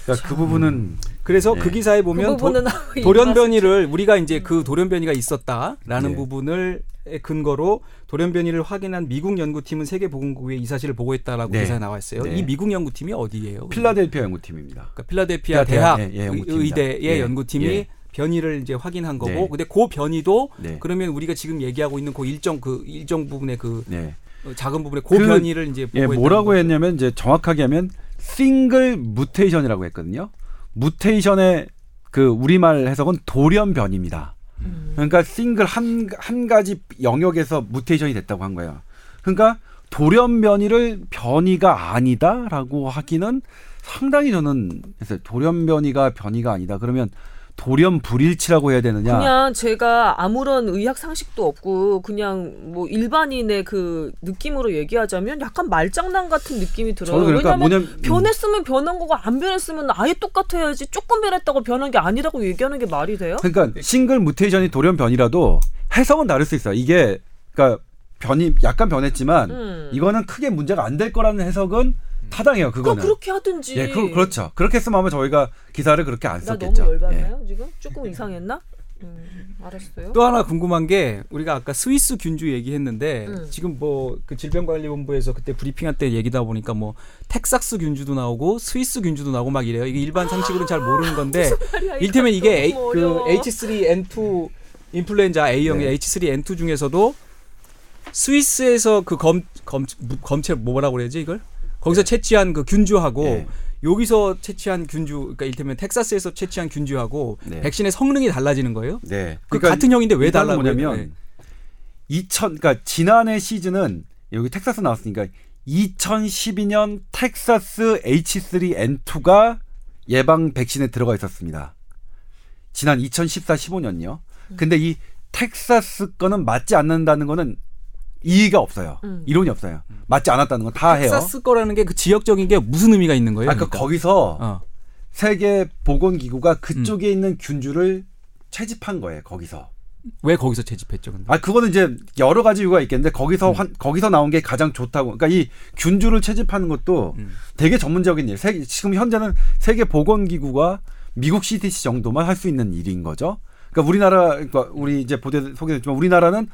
그러니까 그 부분은 그래서 예. 그 기사에 그 보면 도, 부분은 돌연변이를 우리가 이제 그 돌연변이가 있었다라는 예. 부분을 근거로 돌연변이를 확인한 미국 연구팀은 세계보건국에 이 사실을 보고했다라고 네. 기사에 나와 있어요. 네. 이 미국 연구팀이 어디예요? 필라델피아 연구팀입니다. 그러니까 필라델피아 대학, 대학 예, 예. 의대의 예, 연구팀이 예. 변이를 이제 확인한 거고, 네. 근데 그 변이도 네. 그러면 우리가 지금 얘기하고 있는 그 일정 그 일정 부분의 그 네. 어, 작은 부분의 그, 그, 변이를 이제 예, 뭐라고 거죠. 했냐면 이제 정확하게 하면 싱글 무테이션이라고 했거든요. 무테이션의 그 우리말 해석은 돌연변입니다. 음. 그러니까 싱글 한, 한 가지 영역에서 무테이션이 됐다고 한 거예요. 그러니까 돌연변이를 변이가 아니다라고 하기는 상당히 저는 그래서 돌연변이가 변이가 아니다. 그러면 돌연 불일치라고 해야 되느냐? 그냥 제가 아무런 의학 상식도 없고 그냥 뭐 일반인의 그 느낌으로 얘기하자면 약간 말장난 같은 느낌이 들어요. 그러니까 왜냐면 뭐냐면 변했으면 변한 거고 안 변했으면 아예 똑같아야지 조금 변했다고 변한 게 아니라고 얘기하는 게 말이 돼요? 그러니까 싱글 무테이션이 돌연 변이라도 해석은 다를 수 있어요. 이게 그러니까 변이 약간 변했지만 음. 이거는 크게 문제가 안 될 거라는 해석은 타당해요. 그거 그거는. 그렇게 하든지. 예, 그, 그렇죠. 그렇게 했으면 아마 저희가 기사를 그렇게 안나 썼겠죠. 너무 예. 열받나요 지금? 조금 이상했나? 음, 알았어요. 또 하나 궁금한 게 우리가 아까 스위스 균주 얘기했는데 음. 지금 뭐 그 질병관리본부에서 그때 브리핑할 때 얘기다 보니까 뭐 텍사스 균주도 나오고 스위스 균주도 나오고 막 이래요. 이게 일반 상식으로는 잘 모르는 건데 말이야, 일테면 이게 A, 너무 그 어려워. H3N2 인플루엔자 A형의 네. H3N2 중에서도 스위스에서 그 검 검 검체 뭐라고 그래야지 이걸 거기서 채취한 그 균주하고 네. 여기서 채취한 균주 그러니까 일테면 텍사스에서 채취한 균주하고 네. 백신의 성능이 달라지는 거예요? 네. 그 같은 형인데 왜 달라고 뭐냐면 그래요? 2000 그러니까 지난해 시즌은 여기 텍사스 나왔으니까 2012년 텍사스 H3N2가 예방 백신에 들어가 있었습니다. 지난 2014, 15년요. 근데 이 텍사스 거는 맞지 않는다는 거는 이의가 없어요. 음. 이론이 없어요. 맞지 않았다는 건 다 해요. 텍사스 거라는 게 그 지역적인 게 무슨 의미가 있는 거예요? 아, 그 그러니까? 거기서 어. 세계 보건 기구가 그쪽에 있는 균주를 채집한 거예요. 거기서. 왜 거기서 채집했죠? 근데? 아 그거는 이제 여러 가지 이유가 있겠는데 거기서 음. 환- 거기서 나온 게 가장 좋다고. 그러니까 이 균주를 채집하는 것도 음. 되게 전문적인 일. 세계, 지금 현재는 세계 보건 기구가 미국 CDC 정도만 할 수 있는 일인 거죠. 그러니까 우리나라 그러니까 우리 이제 보도 소개됐지만 우리나라는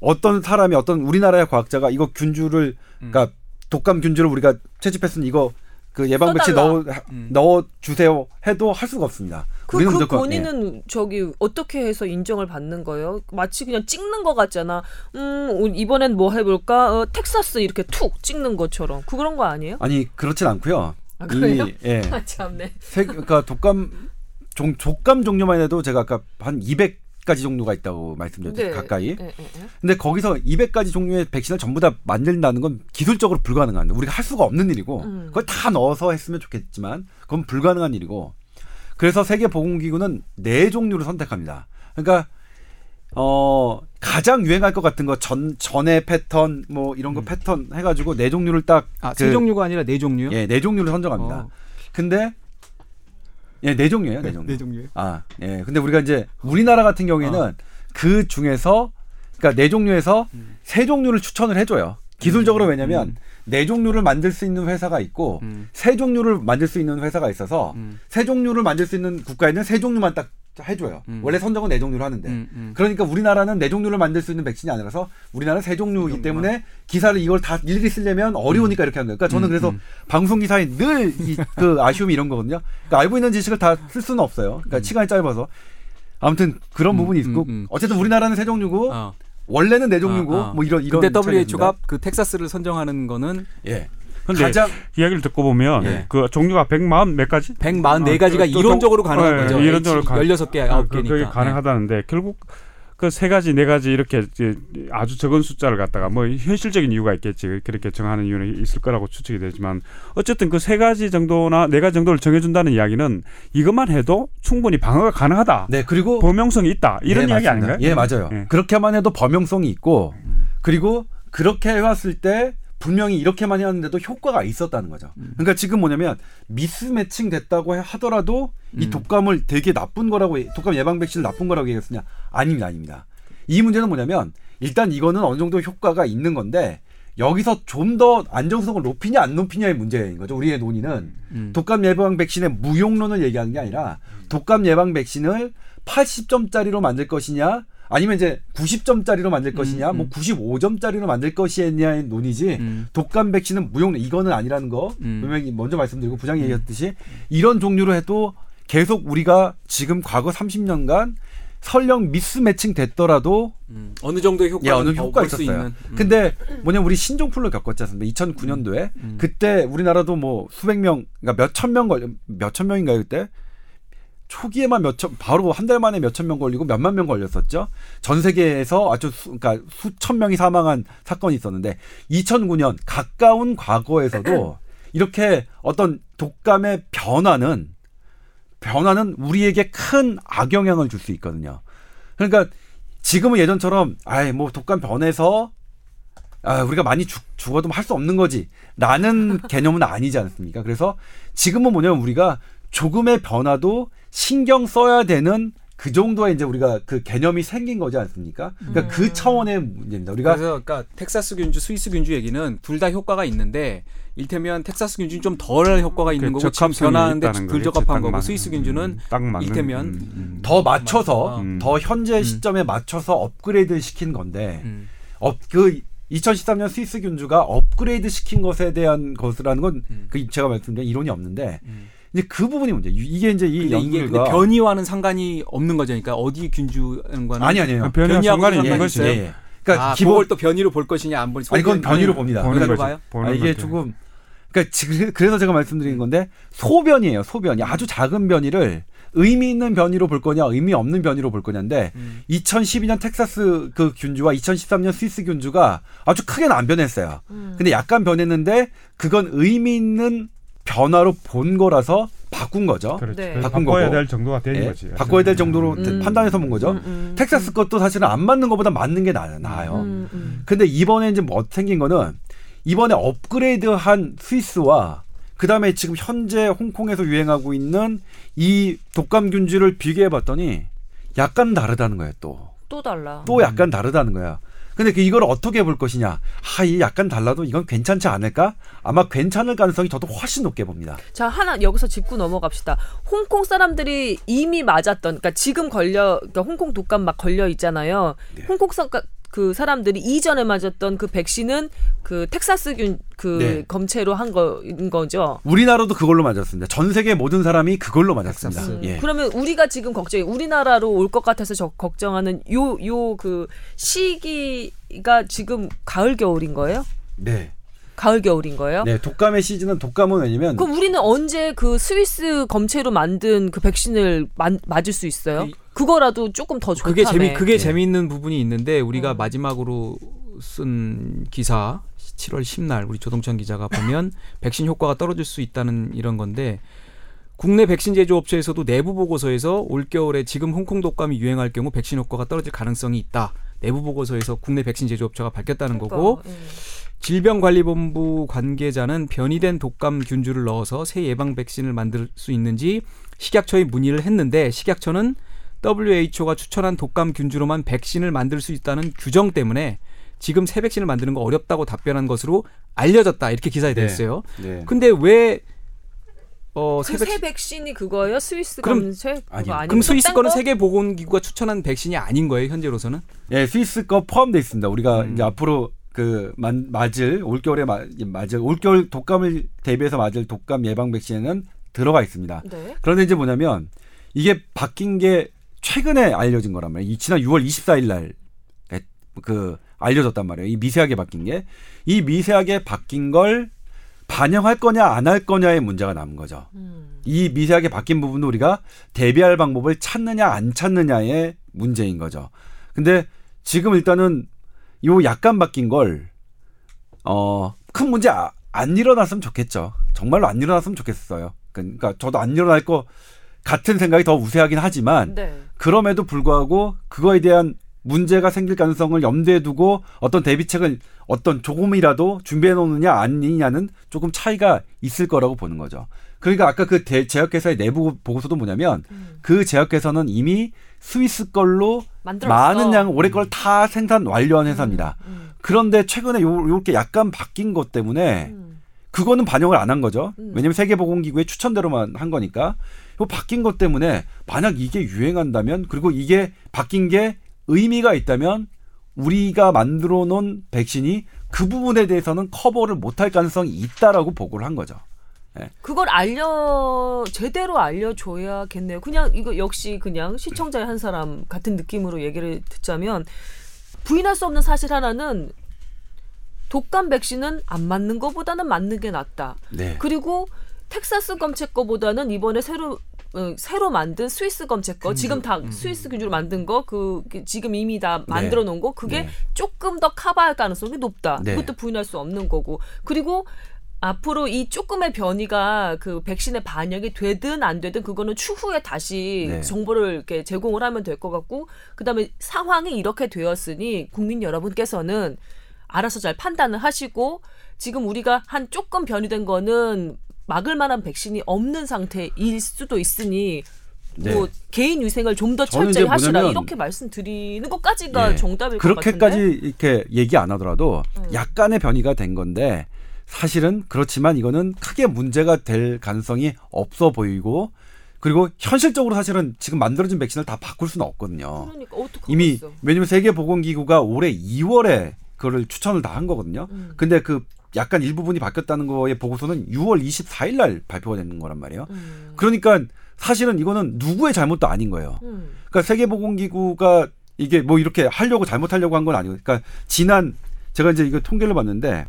어떤 사람이 어떤 우리나라의 과학자가 이거 균주를 음. 그러니까 독감 균주를 우리가 채집했으니 이거 그 예방 백신 써달라. 넣어 음. 넣어 주세요 해도 할 수가 없습니다. 그, 우리는 그 무조건, 예. 본인은 저기 어떻게 해서 인정을 받는 거예요? 마치 그냥 찍는 것 같잖아. 음 이번엔 뭐 해볼까? 어, 텍사스 이렇게 툭 찍는 것처럼 그 그런 거 아니에요? 아니 그렇진 않고요. 아, 그래요? 이, 예. 아 참네. 세, 그러니까 독감 종, 독감 종류만 해도 제가 아까 한 200 가지 종류가 있다고 말씀드렸죠 네. 가까이. 예, 예, 예. 근데 거기서 200가지 종류의 백신을 전부 다 만든다는 건 기술적으로 불가능한 우리가 할 수가 없는 일이고 음. 그걸 다 넣어서 했으면 좋겠지만 그건 불가능한 일이고 그래서 세계 보건기구는 네 종류를 선택합니다. 그러니까 어 가장 유행할 것 같은 거 전 전의 패턴 뭐 이런 거 음. 패턴 해가지고 네 종류를 딱 아, 세 그- 종류가 아니라 네 종류요? 예, 네 종류를 선정합니다. 어. 근데 예, 네 종류예요, 네 종류. 네 종류요. 아, 예. 근데 우리가 이제 우리나라 같은 경우에는 어. 그 중에서 그러니까 네 종류에서 음. 세 종류를 추천을 해줘요. 기술적으로 음. 왜냐면 음. 네 종류를 만들 수 있는 회사가 있고 음. 세 종류를 만들 수 있는 회사가 있어서 음. 세 종류를 만들 수 있는 국가에는 세 종류만 딱 해줘요. 음. 원래 선정은 네 종류로 하는데. 음, 음. 그러니까 우리나라는 네 종류를 만들 수 있는 백신이 아니라서 우리나라는 세 종류이기 세 종류만. 때문에 기사를 이걸 다 일일이 쓰려면 어려우니까 이렇게 한 거예요. 그러니까 저는 음, 그래서 음. 방송 기사에 늘 그 아쉬움이 이런 거거든요. 그러니까 알고 있는 지식을 다 쓸 수는 없어요. 그러니까 음. 시간이 짧아서. 아무튼 그런 음, 부분이 있고 음, 음. 어쨌든 우리나라는 세 종류고 어. 원래는 네 종류고 어, 어. 뭐 이런 이런 근데 WHO가. 그 텍사스를 선정하는 거는 예. 근데 가장 이야기를 듣고 보면 예. 그 종류가 140 몇 가지? 144가지가 어, 또- 또- 이론적으로 가능한 예, 거죠. 이론적으로 가- 16개, 아, 9개니까. 그, 그게 가능하다는데 결국 그 세 가지 네 가지 이렇게 아주 적은 숫자를 갖다가 뭐 현실적인 이유가 있겠지 그렇게 정하는 이유는 있을 거라고 추측이 되지만 어쨌든 그 세 가지 정도나 네 가지 정도를 정해준다는 이야기는 이것만 해도 충분히 방어가 가능하다 네 그리고 범용성이 있다 이런 예, 이야기 맞습니다. 아닌가요? 예 맞아요. 예. 그렇게만 해도 범용성이 있고 그리고 그렇게 해왔을 때 분명히 이렇게만 해왔는데도 효과가 있었다는 거죠. 음. 그러니까 지금 뭐냐면 미스매칭 됐다고 해- 하더라도 이 음. 독감을 되게 나쁜 거라고 독감 예방 백신을 나쁜 거라고 얘기했으냐? 아닙니다, 아닙니다. 이 문제는 뭐냐면 일단 이거는 어느 정도 효과가 있는 건데 여기서 좀 더 안정성을 높이냐 안 높이냐의 문제인 거죠. 우리의 논의는 음. 독감 예방 백신의 무용론을 얘기하는 게 아니라 독감 예방 백신을 80점짜리로 만들 것이냐 아니면 이제 90점짜리로 만들 것이냐 음. 뭐 95점짜리로 만들 것이냐의 논의지 음. 독감 백신은 무용론 이거는 아니라는 거 음. 분명히 먼저 말씀드리고 부장이 얘기했듯이 이런 종류로 해도 계속 우리가 지금 과거 30년간 설령 미스매칭 됐더라도 음. 어느 정도의 효과가 예, 어느 효과 수 있었어요. 있는. 음. 근데 뭐냐 우리 신종플루 겪었지 않습니까? 2009년도에 음. 그때 우리나라도 뭐 수백 명, 그러니까 몇천 명 걸려 몇천 명인가요 그때? 초기에만 몇천 바로 한 달 만에 몇천 명 걸리고 몇만 명 걸렸었죠. 전 세계에서 아주 수, 그러니까 수천 명이 사망한 사건이 있었는데 2009년 가까운 과거에서도 이렇게 어떤 독감의 변화는 변화는 우리에게 큰 악영향을 줄 수 있거든요. 그러니까 지금은 예전처럼 아이 뭐 독감 변해서 아 우리가 많이 죽, 죽어도 할 수 없는 거지라는 개념은 아니지 않습니까? 그래서 지금은 뭐냐면 우리가 조금의 변화도 신경 써야 되는 그 정도의 이제 우리가 그 개념이 생긴 거지 않습니까? 그러니까 그 차원의 문제입니다. 우리가 그래서 그러니까 텍사스 균주, 스위스 균주 얘기는 둘 다 효과가 있는데 일테면 텍사스 균주는 좀 덜 효과가 있는 그 거고 지금 변하는데 덜. 적합한 딱 거고 맞- 스위스 균주는 음, 딱 맞는 이를테면 음, 음. 더 맞춰서 음. 더 현재 시점에 맞춰서 업그레이드 시킨 건데 음. 업, 그 2013년 스위스 균주가 업그레이드 시킨 것에 대한 것이라는 건 음. 그 제가 말씀드린 이론이 없는데 음. 이제 그 부분이 문제. 이게 이제 이 근데 이게 근데 연구가 변이와는 상관이 없는 거죠. 그러니까 어디 균주과는 아니 아니에요. 변이와 상관이 있는. 있어요? 예, 예. 그러니까 아, 기본 그걸 또 변이로 볼 것이냐 안 볼. 아니 그건 변이로 봅니다. 거지. 봐요? 보는 아, 이게. 조금 그러니까 지금 그래서 제가 말씀드린 건데 소변이에요. 소변이 아주 작은 변이를 의미 있는 변이로 볼 거냐, 의미 없는 변이로 볼 거냐인데 음. 2012년 텍사스 그 균주와 2013년 스위스 균주가 아주 크게는 안 변했어요. 근데 약간 변했는데 그건 의미 있는 변화로 본 거라서 바꾼 거죠. 그렇죠. 네. 바꾼 바꿔야 거고. 될 정도가 된 예, 거지. 바꿔야 될 정도로 음. 판단해서 본 거죠. 음, 음, 텍사스 것도 사실은 안 맞는 것보다 맞는 게 나, 나아요. 음, 음. 근데 이번에 이제 뭐 생긴 거는 이번에 업그레이드한 스위스와 그 다음에 지금 현재 홍콩에서 유행하고 있는 이 독감균주를 비교해 봤더니 약간 다르다는 거예요, 또. 또 달라. 또 약간 다르다는 거야. 근데 그 이걸 어떻게 볼 것이냐? 아, 이 약간 달라도 이건 괜찮지 않을까? 아마 괜찮을 가능성이 저도 훨씬 높게 봅니다. 자 하나 여기서 짚고 넘어갑시다. 홍콩 사람들이 이미 맞았던, 그러니까 지금 걸려, 그러니까 홍콩 독감 막 걸려 있잖아요. 네. 홍콩 사, 그 사람들이 이전에 맞았던 그 백신은 그 텍사스균 그 네. 검체로 한 거인 거죠. 우리나라도 그걸로 맞았습니다. 전 세계 모든 사람이 그걸로 맞았습니다. 음, 예. 그러면 우리가 지금 걱정이 우리나라로 올 것 같아서 저 걱정하는 요 요 그 시기가 지금 가을 겨울인 거예요? 네. 가을 겨울인 거예요? 네, 독감의 시즌은 독감은 왜냐면 그럼 우리는 언제 그 스위스 검체로 만든 그 백신을 만, 맞을 수 있어요? 이- 그거라도 조금 더 좋다며. 그게 재미 그게 예. 재미있는 부분이 있는데 우리가 어. 마지막으로 쓴 기사 7월 10날 우리 조동찬 기자가 보면 백신 효과가 떨어질 수 있다는 이런 건데 국내 백신 제조업체에서도 내부 보고서에서 올겨울에 지금 홍콩 독감이 유행할 경우 백신 효과가 떨어질 가능성이 있다. 내부 보고서에서 국내 백신 제조업체가 밝혔다는 그러니까, 거고 예. 질병관리본부 관계자는 변이된 독감 균주를 넣어서 새 예방 백신을 만들 수 있는지 식약처에 문의를 했는데 식약처는 WHO가 추천한 독감 균주로만 백신을 만들 수 있다는 규정 때문에 지금 새 백신을 만드는 거 어렵다고 답변한 것으로 알려졌다 이렇게 기사에 네. 됐어요. 네. 근데 왜 어, 새 그새 백신 백신 이 그거예요? 스위스 그럼- 검체? 그거 아니요. 그럼 스위스 딴 거는 거? 세계 보건 기구가 추천한 백신이 아닌 거예요 현재로서는? 예, 스위스 거 포함되어 있습니다. 우리가 음. 이제 앞으로 그 만- 맞을 올겨울에 마- 맞을 올겨울 독감을 대비해서 맞을 독감 예방 백신에는 들어가 있습니다. 네. 그런데 이제 뭐냐면 이게 바뀐 게 최근에 알려진 거란 말이에요. 이 지난 6월 24일 날그 알려졌단 말이에요. 이 미세하게 바뀐 게 이 미세하게 바뀐 걸 반영할 거냐 안 할 거냐의 문제가 남은 거죠. 음. 이 미세하게 바뀐 부분도 우리가 대비할 방법을 찾느냐 안 찾느냐의 문제인 거죠. 근데 지금 일단은 요 약간 바뀐 걸 어, 큰 문제 아- 안 일어났으면 좋겠죠. 정말로 안 일어났으면 좋겠어요. 그러니까 저도 안 일어날 거 같은 생각이 더 우세하긴 하지만 네. 그럼에도 불구하고 그거에 대한 문제가 생길 가능성을 염두에 두고 어떤 대비책을 어떤 조금이라도 준비해 놓느냐 아니냐는 조금 차이가 있을 거라고 보는 거죠. 그러니까 아까 그 대- 제약회사의 내부 보고서도 뭐냐면 음. 그 제약회사는 이미 스위스 걸로 만들었어. 많은 양 올해 걸 다 생산 완료한 회사입니다. 음. 그런데 최근에 요, 요렇게 약간 바뀐 것 때문에 음. 그거는 반영을 안 한 거죠. 음. 왜냐면 세계보건기구의 추천대로만 한 거니까. 요 바뀐 것 때문에 만약 이게 유행한다면 그리고 이게 바뀐 게 의미가 있다면 우리가 만들어 놓은 백신이 그 부분에 대해서는 커버를 못할 가능성이 있다라고 보고를 한 거죠. 그걸 알려 제대로 알려줘야겠네요. 그냥 이거 역시 그냥 시청자의 한 사람 같은 느낌으로 얘기를 듣자면 부인할 수 없는 사실 하나는 독감 백신은 안 맞는 것보다는 맞는 게 낫다. 네. 그리고 텍사스 검체 거보다는 이번에 새로 어, 새로 만든 스위스 검체 거 지금 다 스위스 기준으로 만든 거 그 지금 이미 다 만들어 놓은 거 그게 네. 조금 더 커버할 가능성이 높다. 네. 그것도 부인할 수 없는 거고 그리고 앞으로 이 조금의 변이가 그 백신에 반영이 되든 안 되든 그거는 추후에 다시 네. 정보를 이렇게 제공을 하면 될 것 같고 그다음에 상황이 이렇게 되었으니 국민 여러분께서는 알아서 잘 판단을 하시고 지금 우리가 한 조금 변이된 거는 막을 만한 백신이 없는 상태일 수도 있으니 뭐 네. 개인 위생을 좀 더 철저히 하시라 이렇게 말씀드리는 것까지가 예. 정답일 것 그렇게까지 같은데. 이렇게 얘기 안 하더라도 음. 약간의 변이가 된 건데 사실은 그렇지만 이거는 크게 문제가 될 가능성이 없어 보이고 그리고 현실적으로 사실은 지금 만들어진 백신을 다 바꿀 수는 없거든요. 그러니까. 이미 왜냐면 세계보건기구가 올해 2월에 그거를 추천을 다 한 거거든요. 음. 근데 그 약간 일부분이 바뀌었다는 거의 보고서는 6월 24일 날 발표가 되는 거란 말이에요. 음. 그러니까 사실은 이거는 누구의 잘못도 아닌 거예요. 음. 그러니까 세계보건기구가 이게 뭐 이렇게 하려고 잘못하려고 한 건 아니고, 그러니까 지난 제가 이제 이거 통계를 봤는데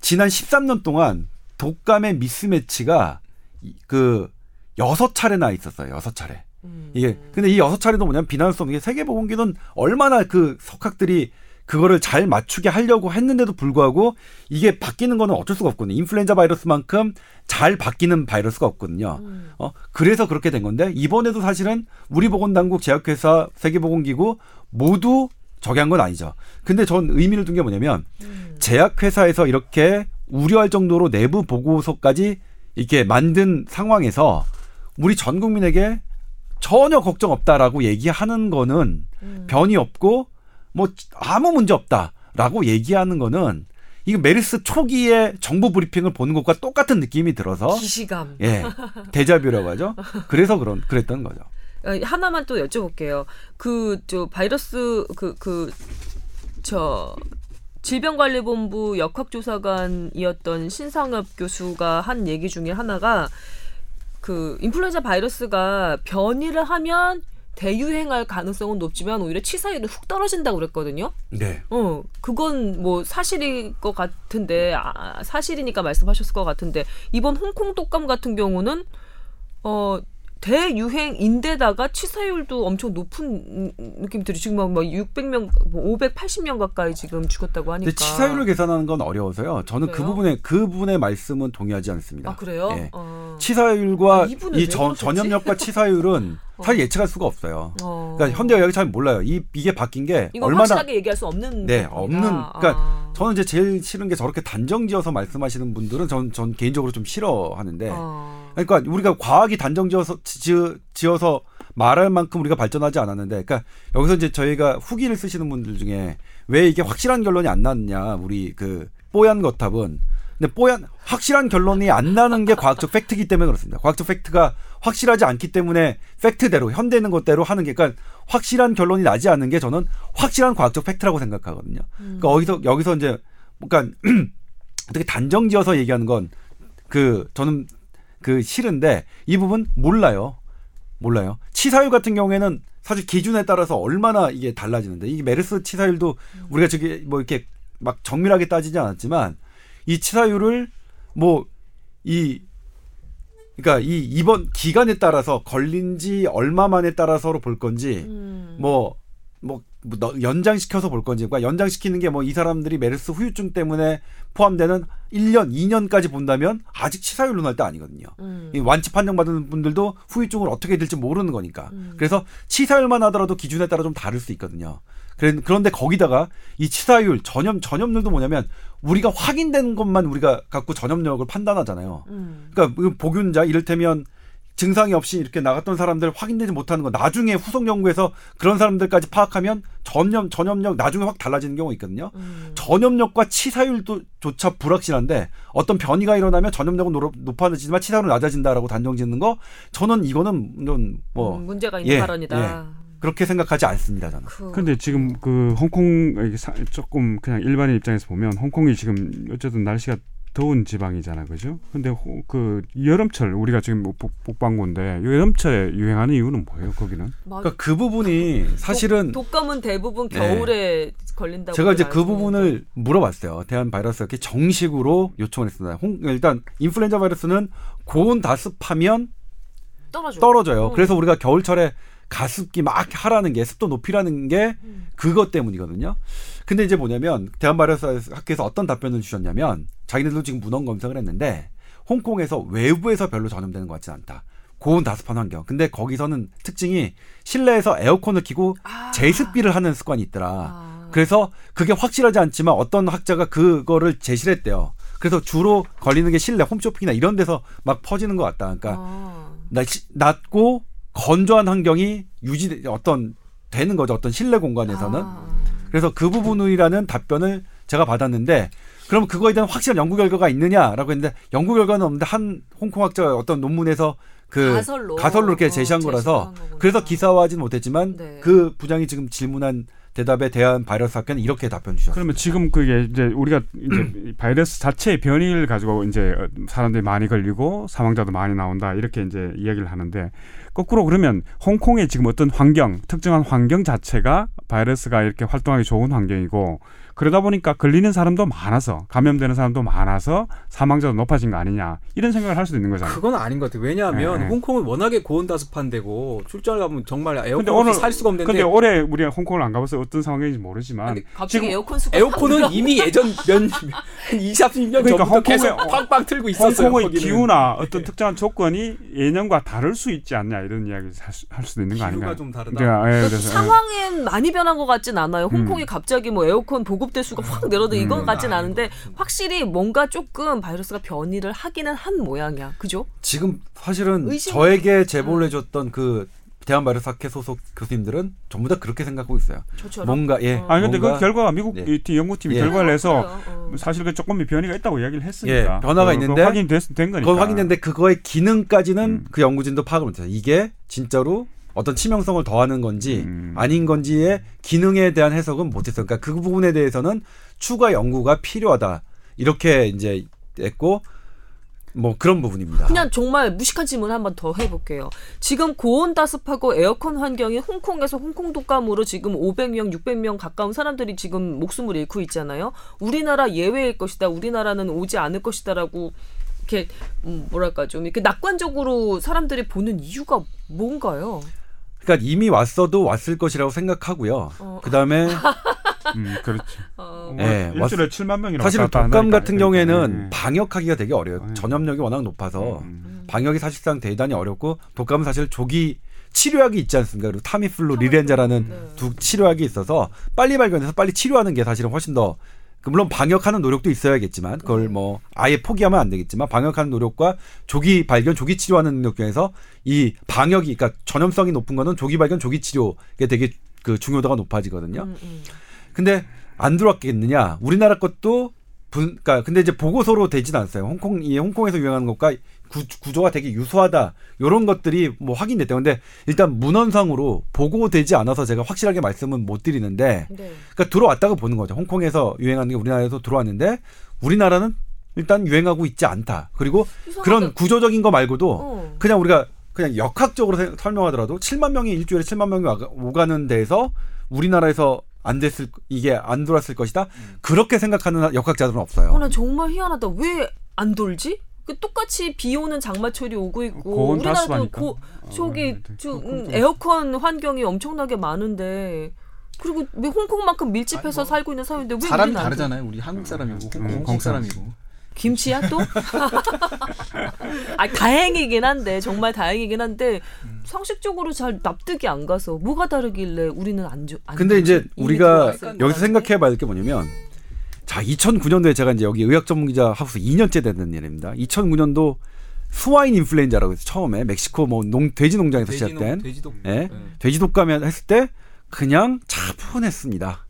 지난 13년 동안 독감의 미스매치가 이- 그 여섯 차례나 있었어요. 여섯 차례. 음. 이게 근데 이 여섯 차례도 뭐냐면 비난할 수 없는 게 세계보건기는 얼마나 그 석학들이 그거를 잘 맞추게 하려고 했는데도 불구하고 이게 바뀌는 거는 어쩔 수가 없거든요. 인플루엔자 바이러스만큼 잘 바뀌는 바이러스가 없거든요. 음. 어 그래서 그렇게 된 건데 이번에도 사실은 우리 보건당국 제약회사 세계보건기구 모두 저기 한 건 아니죠. 근데 전 의미를 둔 게 뭐냐면 음. 제약회사에서 이렇게 우려할 정도로 내부 보고서까지 이렇게 만든 상황에서 우리 전 국민에게 전혀 걱정 없다라고 얘기하는 거는 음. 변이 없고 뭐 아무 문제 없다라고 얘기하는 거는 이거 메르스 초기에 정부 브리핑을 보는 것과 똑같은 느낌이 들어서 기시감. 예 대자뷰라고 하죠. 그래서 그런 그랬던 거죠. 어, 하나만 또 여쭤볼게요. 그 저 바이러스 그 그 저 질병관리본부 역학조사관이었던 신상엽 교수가 한 얘기 중에 하나가 그 인플루엔자 바이러스가 변이를 하면 대유행할 가능성은 높지만 오히려 치사율이 훅 떨어진다고 그랬거든요. 네. 어, 그건 뭐 사실일 것 같은데 아, 사실이니까 말씀하셨을 것 같은데 이번 홍콩 독감 같은 경우는 어 대유행인데다가 치사율도 엄청 높은 느낌이 들이 지금 막 600명, 뭐 580명 가까이 지금 죽었다고 하니까. 치사율을 계산하는 건 어려워서요. 저는 그 그래요? 부분에 그 부분의 말씀은 동의하지 않습니다. 아 그래요? 예. 어. 치사율과 아, 이 전? 전염력과 치사율은 어. 사실 예측할 수가 없어요. 어. 그러니까 현대의학이 잘 몰라요. 이 이게 바뀐 게 얼마나 확실하게 얘기할 수 없는 네, 부분이다. 없는 그러니까 아. 저는 이제 제일 싫은 게 저렇게 단정지어서 말씀하시는 분들은 전, 전 개인적으로 좀 싫어하는데 어. 그러니까 우리가 과학이 단정지어서 지, 지어서 말할 만큼 우리가 발전하지 않았는데 그러니까 여기서 이제 저희가 후기를 쓰시는 분들 중에 왜 이게 확실한 결론이 안 났냐 우리 그 뽀얀 거탑은 근데 뽀얀 확실한 결론이 안 나는 게 과학적 팩트이기 때문에 그렇습니다. 과학적 팩트가 확실하지 않기 때문에 팩트대로 현대 있는 것대로 하는 게 그러니까 확실한 결론이 나지 않는 게 저는 확실한 과학적 팩트라고 생각하거든요. 음. 그러니까 여기서 여기서 이제 그러니까 어떻게 단정지어서 얘기하는 건 그 저는 그 싫은데 이 부분 몰라요. 몰라요. 치사율 같은 경우에는 사실 기준에 따라서 얼마나 이게 달라지는데 이게 메르스 치사율도 우리가 저기 뭐 이렇게 막 정밀하게 따지지 않았지만 이 치사율을 뭐 이 그러니까 이 입원 기간에 따라서 걸린 지 얼마 만에 따라서로 볼 건지 음. 뭐, 뭐, 뭐 너- 연장시켜서 볼 건지, 그러니까 연장시키는 게 뭐 이 사람들이 메르스 후유증 때문에 포함되는 1년, 2년까지 본다면 아직 치사율 논할 때 아니거든요. 음. 이 완치 판정받은 분들도 후유증을 어떻게 될지 모르는 거니까. 음. 그래서 치사율만 하더라도 기준에 따라 좀 다를 수 있거든요. 그런데 거기다가 이 치사율, 전염, 전염률도 뭐냐면 우리가 확인된 것만 우리가 갖고 전염력을 판단하잖아요. 음. 그러니까 그 보균자 이를테면 증상이 없이 이렇게 나갔던 사람들 확인되지 못하는 거 나중에 후속 연구에서 그런 사람들까지 파악하면 전염 전염력 나중에 확 달라지는 경우가 있거든요. 음. 전염력과 치사율도 조차 불확실한데 어떤 변이가 일어나면 전염력은 노- 높아지지만 치사율은 낮아진다라고 단정짓는 거 저는 이거는 좀뭐 음, 문제가 있는 예, 발언이다. 그렇게 생각하지 않습니다 저는. 그, 근데 지금 그 홍콩 조금 그냥 일반인 입장에서 보면 홍콩이 지금 어쨌든 날씨가 더운 지방이잖아, 그죠? 근데 호- 그 여름철 우리가 지금 뭐 복, 복방구인데 여름철에 유행하는 이유는 뭐예요, 거기는? 막 그러니까 그 부분이 사실은 독, 감은 대부분 네. 겨울에 걸린다고 제가 이제 그 부분을 물어봤어요. 대한 바이러스학회 정식으로 요청을 했습니다. 홍, 일단 인플루엔자 바이러스는 고온 다습하면 떨어져. 떨어져요. 어. 그래서 우리가 겨울철에 가습기 막 하라는 게 습도 높이라는 게 음. 그것 때문이거든요. 근데 이제 뭐냐면 대한바이러스학회에서 어떤 답변을 주셨냐면 자기네들도 지금 문헌 검색을 했는데 홍콩에서 외부에서 별로 전염되는 것 같지는 않다. 고온 다습한 환경. 근데 거기서는 특징이 실내에서 에어컨을 켜고 아. 제습기를 하는 습관이 있더라. 아. 그래서 그게 확실하지 않지만 어떤 학자가 그거를 제시를 했대요. 그래서 주로 걸리는 게 실내 홈쇼핑이나 이런 데서 막 퍼지는 것 같다. 그러니까 아. 날씨- 낮고 건조한 환경이 유지 어떤 되는 거죠. 어떤 실내 공간에서는. 아. 그래서 그 부분이라는 답변을 제가 받았는데 그럼 그거에 대한 확실한 연구 결과가 있느냐라고 했는데 연구 결과는 없는데 한 홍콩 학자가 어떤 논문에서 그 가설로 가설로 이렇게 어, 제시한 거라서 제시한. 그래서 기사화하지는 못했지만 네. 그 부장이 지금 질문한 대답에 대한 바이러스 학회는 이렇게 답변 주셨어요. 그러면 지금 그게 이제 우리가 이제 바이러스 자체의 변이를 가지고 이제 어, 사람들이 많이 걸리고 사망자도 많이 나온다 이렇게 이제 이야기를 하는데 거꾸로 그러면 홍콩의 지금 어떤 환경 특정한 환경 자체가 바이러스가 이렇게 활동하기 좋은 환경이고 그러다 보니까 걸리는 사람도 많아서 감염되는 사람도 많아서 사망자도 높아진 거 아니냐 이런 생각을 할 수도 있는 거잖아요. 그건 아닌 것 같아요. 왜냐하면 네. 홍콩은 워낙에 고온 다습한 데고 출장을 가면 정말 에어컨 근데 없이 오늘 살 수가 없는데 근데 올해 우리가 홍콩을 안 가봐서 어떤 상황인지 모르지만 지금 에어컨 수가 에어컨은 이미 예전 몇한 20, 30년 그러니까 전부터 계속 홍콩에- 팡팡 틀고 있었어요. 홍콩의 거기는. 기후나 어떤 특정한 조건이 예년과 다를 수 있지 않냐 이런 이야기를 할, 수, 할 수도 있는 거 아닌가요? 기후가 좀 다르다. 그러니까, 예, 그래서, 예. 상황은 많이 변한 것 같진 않아요. 홍콩이 음. 갑자기 뭐 에어컨 보급 대수가 확 늘어도 이건 음. 같진 아, 않은데 확실히 뭔가 조금 바이러스가 변이를 하기는 한 모양이야. 그죠? 지금 사실은 의심- 저에게 제보를 해줬던 그 대한 바이러스 학회 소속 교수님들은 전부 다 그렇게 생각하고 있어요. 저처럼. 뭔가 예. 어. 아니 근데 그 결과가 미국 네. 이 팀- 연구팀이 예. 결과를 내서 그래요. 어. 사실 그 조금 변이가 있다고 이야기를 했으니까 예, 변화가 그거 있는데 확인된 된 거니까 그건 확인됐는데 그거의 기능까지는 음. 그 연구진도 파악을 못해요. 이게 진짜로 어떤 치명성을 더하는 건지 음. 아닌 건지의 기능에 대한 해석은 못했어요. 그러니까 그 부분에 대해서는 추가 연구가 필요하다 이렇게 이제 했고 뭐 그런 부분입니다. 그냥 정말 무식한 질문 한번 더 해볼게요. 지금 고온 다습하고 에어컨 환경이 홍콩에서 홍콩 독감으로 지금 500명, 600명 가까운 사람들이 지금 목숨을 잃고 있잖아요. 우리나라 예외일 것이다. 우리나라는 오지 않을 것이다라고 이렇게 음, 뭐랄까 좀 이렇게 낙관적으로 사람들이 보는 이유가 뭔가요? 그러니까 이미 왔어도 왔을 것이라고 생각하고요. 어. 그 다음에 음, 그렇지. 어, 뭐 예, 일주일에 7만 명이나 사실 독감. 같은 경우에는 그러니까, 방역하기가 되게 어려워요. 예. 전염력이 워낙 높아서 음. 방역이 사실상 대단히 어렵고 독감은 사실 조기 치료약이 있지 않습니까? 그리고 타미플루, 리렌자라는 네. 두 치료약이 있어서 빨리 발견해서 빨리 치료하는 게 사실은 훨씬 더그 물론 방역하는 노력도 있어야겠지만 그걸 뭐 아예 포기하면 안 되겠지만 방역하는 노력과 조기 발견, 조기 치료하는 능력 중에서 이 방역이 그러니까 전염성이 높은 거는 조기 발견, 조기 치료에 되게 그 중요도가 높아지거든요. 음, 음. 근데 안 들어왔겠느냐? 우리나라 것도 분, 그러니까 근데 이제 보고서로 되진 않았어요. 홍콩 이 홍콩에서 유행하는 것과 구, 구조가 되게 유사하다. 요런 것들이 뭐 확인됐대요. 근데 일단 문헌상으로 보고되지 않아서 제가 확실하게 말씀은 못 드리는데 네. 그러니까 들어왔다고 보는 거죠. 홍콩에서 유행하는 게 우리나라에서 들어왔는데 우리나라는 일단 유행하고 있지 않다. 그리고 이상하다. 그런 구조적인 거 말고도 어. 그냥 우리가 그냥 역학적으로 세- 설명하더라도 7만 명이 일주일에 7만 명이 오가는 데에서 우리나라에서 안 됐을 이게 안 돌았을 것이다. 그렇게 생각하는 역학자들은 없어요. 어, 나 정말 희한하다. 왜 안 돌지? 그 똑같이 비 오는 장마철이 오고 있고 우리나라도. 고, 저기 어, 저, 그- 음, 그- 에어컨 환경이 엄청나게 많은데 그리고 왜 홍콩만큼 밀집해서 아니, 뭐, 살고 있는 사회인데 왜 사람이? 다르잖아요. 우리 한국 사람이고 홍콩, 음, 홍콩 사람이고. 김치야 또? 아 다행이긴 한데 정말 다행이긴 한데 음. 상식적으로 잘 납득이 안 가서 뭐가 다르길래 우리는 안 줘. 안 근데? 이제 우리가 여기서 건데. 생각해 봐야 될 게 뭐냐면 자, 2009년도에 제가 이제 여기 의학 전문 기자 하우스 2년째 되는 일입니다. 2009년도 스와인 인플루엔자라고 해서 처음에 멕시코 뭐 농, 돼지 농장에서 시작된 돼지도 예? 네. 돼지 독감이 했을 때 그냥 차분했습니다.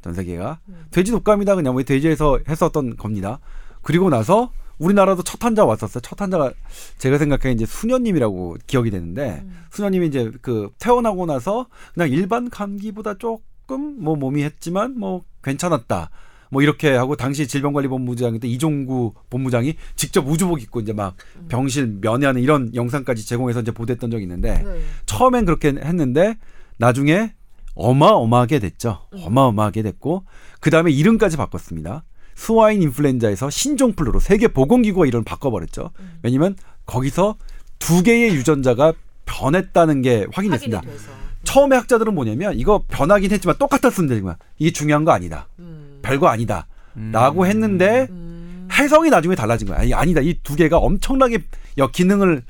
전 세계가 돼지 독감이다 그냥 뭐 돼지에서 했었던 겁니다. 그리고 나서 우리나라도 첫 환자 왔었어요. 첫 환자가 제가 생각해 이제 수녀님이라고 기억이 되는데 수녀님이 이제 그 태어나고 나서 그냥 일반 감기보다 조금 뭐 몸이 했지만 뭐 괜찮았다. 뭐 이렇게 하고 당시 질병관리본부장 때 이종구 본부장이 직접 우주복 입고 이제 막 병실 면회하는 이런 영상까지 제공해서 이제 보도했던 적이 있는데 네. 처음엔 그렇게 했는데 나중에 어마어마하게 됐죠. 어마어마하게 됐고 그 다음에 이름까지 바꿨습니다. 스와인 인플루엔자에서 신종플루로 세계 보건기구가 이름을 바꿔버렸죠. 왜냐면 거기서 두 개의 유전자가 변했다는 게 확인됐습니다. 처음에 학자들은 뭐냐면 이거 변하긴 했지만 똑같았으면 되지만 이게 중요한 거 아니다. 음. 별거 아니다. 음. 라고 했는데 음. 해석이 나중에 달라진 거야. 아니, 아니다. 이 두 개가 엄청나게 여 기능을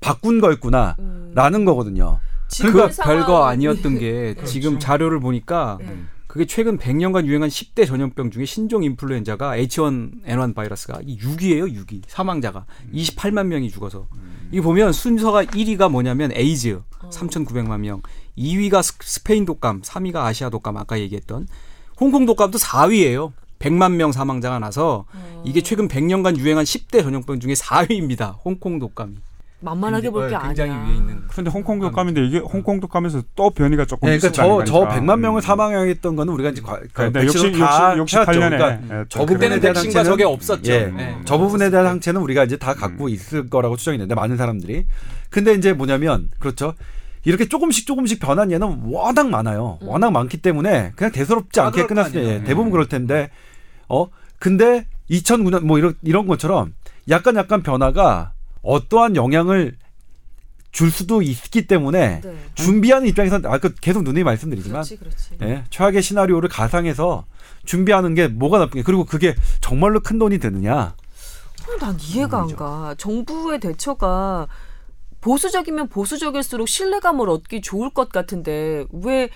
바꾼 거였구나. 음. 라는 거거든요. 상황- 별거 아니었던 게 그렇죠. 지금 자료를 보니까 네. 그게 최근 100년간 유행한 10대 전염병 중에 신종 인플루엔자가 H1N1 바이러스가 6위예요, 6위. 사망자가 28만 명이 죽어서. 이 보면 순서가 1위가 뭐냐면 에이즈 3,900만 명, 2위가 스- 스페인 독감, 3위가 아시아 독감 아까 얘기했던 홍콩 독감도 4위예요. 100만 명 사망자가 나서 이게 최근 100년간 유행한 10대 전염병 중에 4위입니다. 홍콩 독감이. 만만하게 볼 게 아니야. 굉장히 위에 있는. 근데 홍콩 독감인데 이게 홍콩 독감에서 또 변이가 조금 네, 그러니까 저, 저 있었다는 100만 명을 음. 사망했던 거는 우리가 이제 과- 그 그러니까 백신으로 역시 다 역시 해왔죠. 68년에 그러니까 저 부분에 그때는 대한 백신과 항체는- 저게 없었죠. 예. 네. 저 부분에 대한 항체는 우리가 이제 다 갖고 있을 거라고 추정이 되는데 많은 사람들이. 근데 이제 뭐냐면 그렇죠. 이렇게 조금씩 조금씩 변한 예는 워낙 많아요. 워낙 많기 때문에 그냥 대수롭지 다 않게 끝났어요. 예, 대부분 그럴 텐데 어 근데 2009년 뭐 이런 이런 것처럼 약간 약간 변화가 어떠한 영향을 줄 수도 있기 때문에 네. 준비하는 입장에서는 아까 계속 누누이 말씀드리지만 그렇지, 그렇지. 예, 최악의 시나리오를 가상해서 준비하는 게 뭐가 나쁜 게 그리고 그게 정말로 큰 돈이 드느냐 어, 난 이해가 안 가. 정부의 대처가 보수적이면 보수적일수록 신뢰감을 얻기 좋을 것 같은데 왜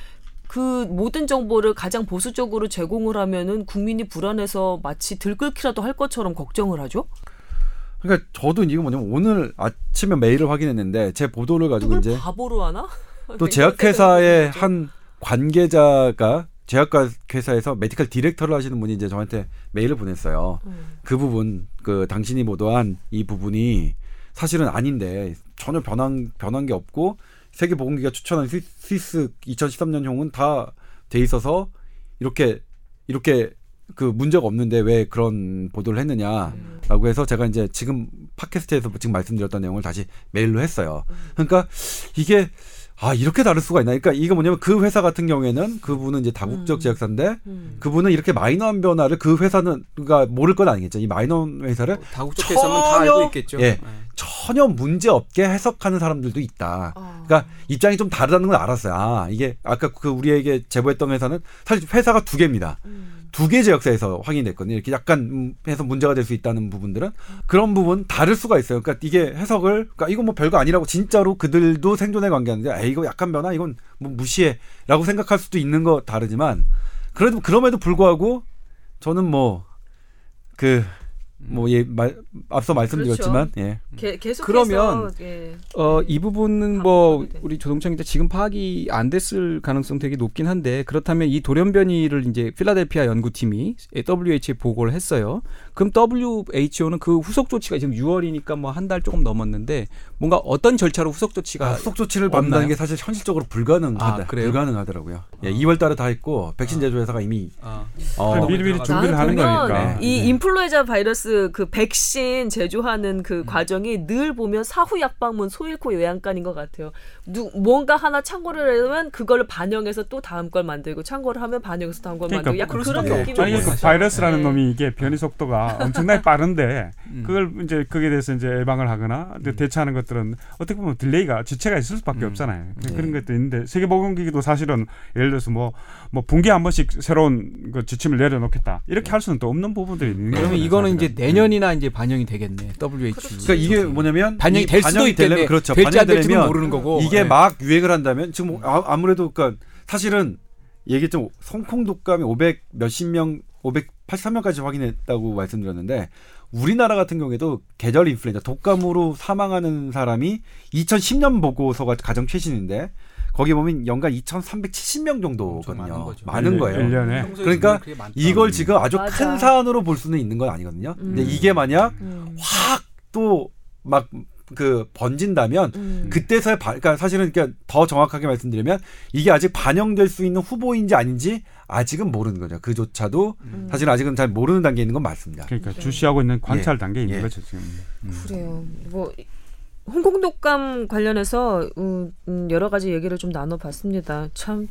그 모든 정보를 가장 보수적으로 제공을 하면은 국민이 불안해서 마치 들끓기라도 할 것처럼 걱정을 하죠? 그러니까 저도 이거 뭐냐면 오늘 아침에 메일을 확인했는데 제 보도를 가지고 이제 바보로 하나? 또 제약회사의 한 관계자가 제약회사에서 medical director를 하시는 분이 이제 저한테 메일을 보냈어요. 음. 그 부분 그 당신이 보도한 이 부분이 사실은 아닌데 전혀 변한 변한 게 없고 세계 보건기가 추천한 스- 스위스 2013년형은 다 돼 있어서 이렇게 이렇게 그 문제가 없는데 왜 그런 보도를 했느냐라고 해서 제가 이제 지금 팟캐스트에서 지금 말씀드렸던 내용을 다시 메일로 했어요. 그러니까 이게 아 이렇게 다를 수가 있나? 그러니까 이거 뭐냐면 그 회사 같은 경우에는 그분은 이제 다국적 음. 제약사인데 음. 그분은 이렇게 마이너한 변화를 그 회사는 그가 모를 건 아니겠죠. 이 마이너한 회사를 다국적 회사면 다 알고 있겠죠. 예. 네. 전혀 문제 없게 해석하는 사람들도 있다. 아. 그러니까 입장이 좀 다르다는 걸 알았어요. 아, 이게 아까 그 우리에게 제보했던 회사는 사실 회사가 두 개입니다. 음. 두 개 제약사에서 확인됐거든요. 이렇게 약간 음, 해서 문제가 될 수 있다는 부분들은 그런 부분 다를 수가 있어요. 그러니까 이게 해석을 그러니까 이거 뭐 별거 아니라고 진짜로 그들도 생존에 관계하는데 아 이거 약간 변화 이건 뭐 무시해라고 생각할 수도 있는 거 다르지만 그래도 그럼에도 불구하고 저는 뭐 그 뭐 예, 말, 앞서 말씀드렸지만 예. 게, 계속해서 그러면 예. 어, 네. 이 부분은 뭐. 우리 기자 지금 파악이 안 됐을 가능성 되게 높긴 한데 그렇다면 이 돌연변이를 이제 필라델피아 연구팀이 WHO에 보고를 했어요. 그럼 WHO는 그 후속 조치가 지금 6월이니까 뭐 한 달 조금 넘었는데 뭔가 어떤 절차로 후속 조치가 아, 후속 조치를 없나요? 받는다는 게 사실 현실적으로 불가능하다. 아? 불가능하더라고요. 예, 2월 달에 다 했고 백신 제조회사가 이미 아, 어, 미리 미리 나는 준비를 하는 거니까. 네. 이 네. 인플루엔자 바이러스 바이러스 그 백신 제조하는 그 과정이 늘 보면 사후 약방문 소 잃고 외양간인 것 같아요. 누, 뭔가 하나 창궐을 하면 그걸 반영해서 또 다음 걸 만들고 창궐을 하면 반영해서 다음 걸 그러니까 만들고 약간 그런 느낌이 있어요. 그. 바이러스라는 네. 놈이 이게 변이 속도가 엄청나게 빠른데 음. 그걸 이제 거기에 대해서 이제 예방을 하거나 이제 대처하는 것들은 어떻게 보면 delay가 지체가 있을 수밖에 음. 없잖아요. 네. 그런 것도 있는데 세계보건기구도 사실은 예를 들어서 뭐뭐 분기에 한 번씩 새로운 그 지침을 내려놓겠다 이렇게 할 수는 또 없는 부분들이 있는 거예요. 그러면 이거는 이제 사실은. 내년이나 이제 반영이 되겠네. WHO. 그러니까 이게 뭐냐면 반영이 이될 수도 반영이 있겠네. 되려면 그렇죠. 될지 안 될지는 반영되려면 모르는 거고. 이게 네. 막 유행을 한다면 지금 아, 아무래도 그러니까 사실은 얘기했죠. 성콩 독감이 500 몇십 명 583명까지 확인했다고 말씀드렸는데 우리나라 같은 경우에도 계절 인플루엔자 독감으로 사망하는 사람이 2010년 보고서가 가장 최신인데 거기 보면 연간 2,370명 정도거든요. 많은 거죠. 많은 일- 거예요. 일년에. 평소에 그러니까. 이걸 지금 아주 맞아. 큰 사안으로 볼 수는 있는 건 아니거든요. 근데 음. 이게 만약 음. 확또막 그 번진다면 음. 그때서야 바, 그러니까 사실은 그러니까 더 정확하게 말씀드리면 이게 아직 반영될 수 있는 후보인지 아닌지 아직은 모르는 거죠. 그조차도 음. 사실 아직은 잘 모르는 단계에 있는 건 맞습니다. 그러니까 주시하고 있는 관찰 예. 단계에 있는 예. 거죠 지금. 그래요. 뭐 홍콩 독감 관련해서 음, 음, 여러 가지 얘기를 좀 나눠봤습니다. 참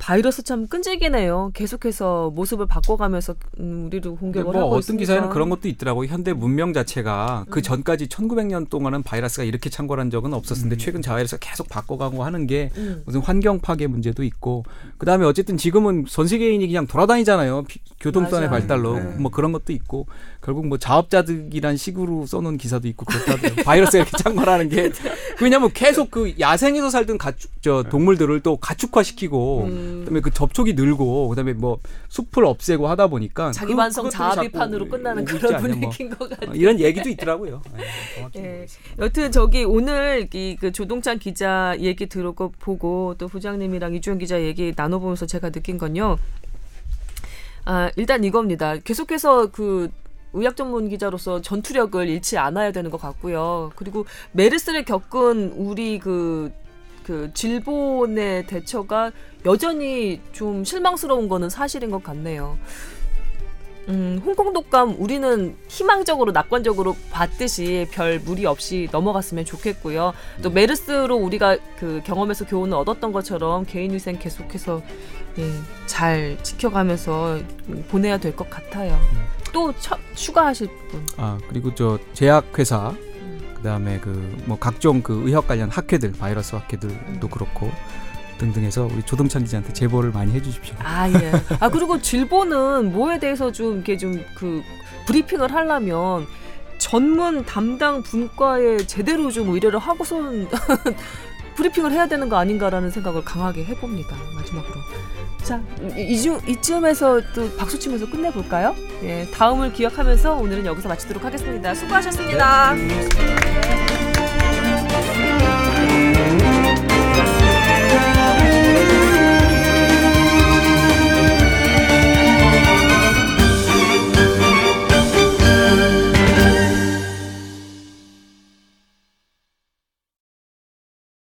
바이러스 참 끈질기네요. 계속해서 모습을 바꿔가면서 음, 우리도 공격을 뭐 하고 어떤 있으니까. 기사에는 그런 것도 있더라고. 요 현대 문명 자체가 음. 그 전까지 1900년 동안은 바이러스가 이렇게 창궐한 적은 없었는데 최근 자이러스 계속 바꿔가고 하는 게 음. 무슨 환경 파괴 문제도 있고 그 다음에 어쨌든 지금은 전 세계인이 그냥 돌아다니잖아요. 피- 교통수단의. 발달로 네. 뭐 그런 것도 있고 결국 뭐 자업자득이란 식으로 써놓은 기사도 있고 그렇다고요. 바이러스가 이렇게 창궐하는 게 왜냐면 계속 그 야생에서 살던 가축 저 동물들을 또 가축화시키고 음. 그다음에 그 접촉이 늘고 그다음에 뭐 숲을 없애고 하다 보니까 자기 그- 반성 그것들이 자아 자꾸 비판으로 끝나는 그런 뭐. 분위기인 것 같아요. 어, 이런 얘기도 있더라고요. 네, 예. 모르겠어요. 여튼 저기 오늘 이 그 조동찬 기자 얘기 들었고 보고 또 부장님이랑 이주영 기자 얘기 나눠보면서 제가 느낀 건요. 아 일단 이겁니다. 계속해서 그 의학 전문 기자로서 전투력을 잃지 않아야 되는 것 같고요. 그리고 메르스를 겪은 우리 그, 그 질본의 대처가 여전히 좀 실망스러운 거는 사실인 것 같네요. 음, 홍콩 독감 우리는 희망적으로 낙관적으로 봤듯이 별 무리 없이 넘어갔으면 좋겠고요. 또 메르스로 우리가 그 경험에서 교훈을 얻었던 것처럼 개인 위생 계속해서 예, 잘 지켜가면서 보내야 될 것 같아요. 또 처, 추가하실 분. 아 그리고 저 제약회사 그다음에 그 뭐 각종 그 의학 관련 학회들 바이러스 학회들도 그렇고 등등해서 우리 조동찬 기자한테 제보를 많이 해주십시오. 아 예. 아 그리고 질보는 뭐에 대해서 좀 이렇게 좀 그 브리핑을 하려면 전문 담당 분과에 제대로 좀 의뢰를 하고선 브리핑을 해야 되는 거 아닌가라는 생각을 강하게 해봅니다. 마지막으로. 자, 이, 이쯤, 이쯤에서 또 박수 치면서 끝내볼까요? 예, 다음을 기억하면서 오늘은 여기서 마치도록 하겠습니다. 수고하셨습니다.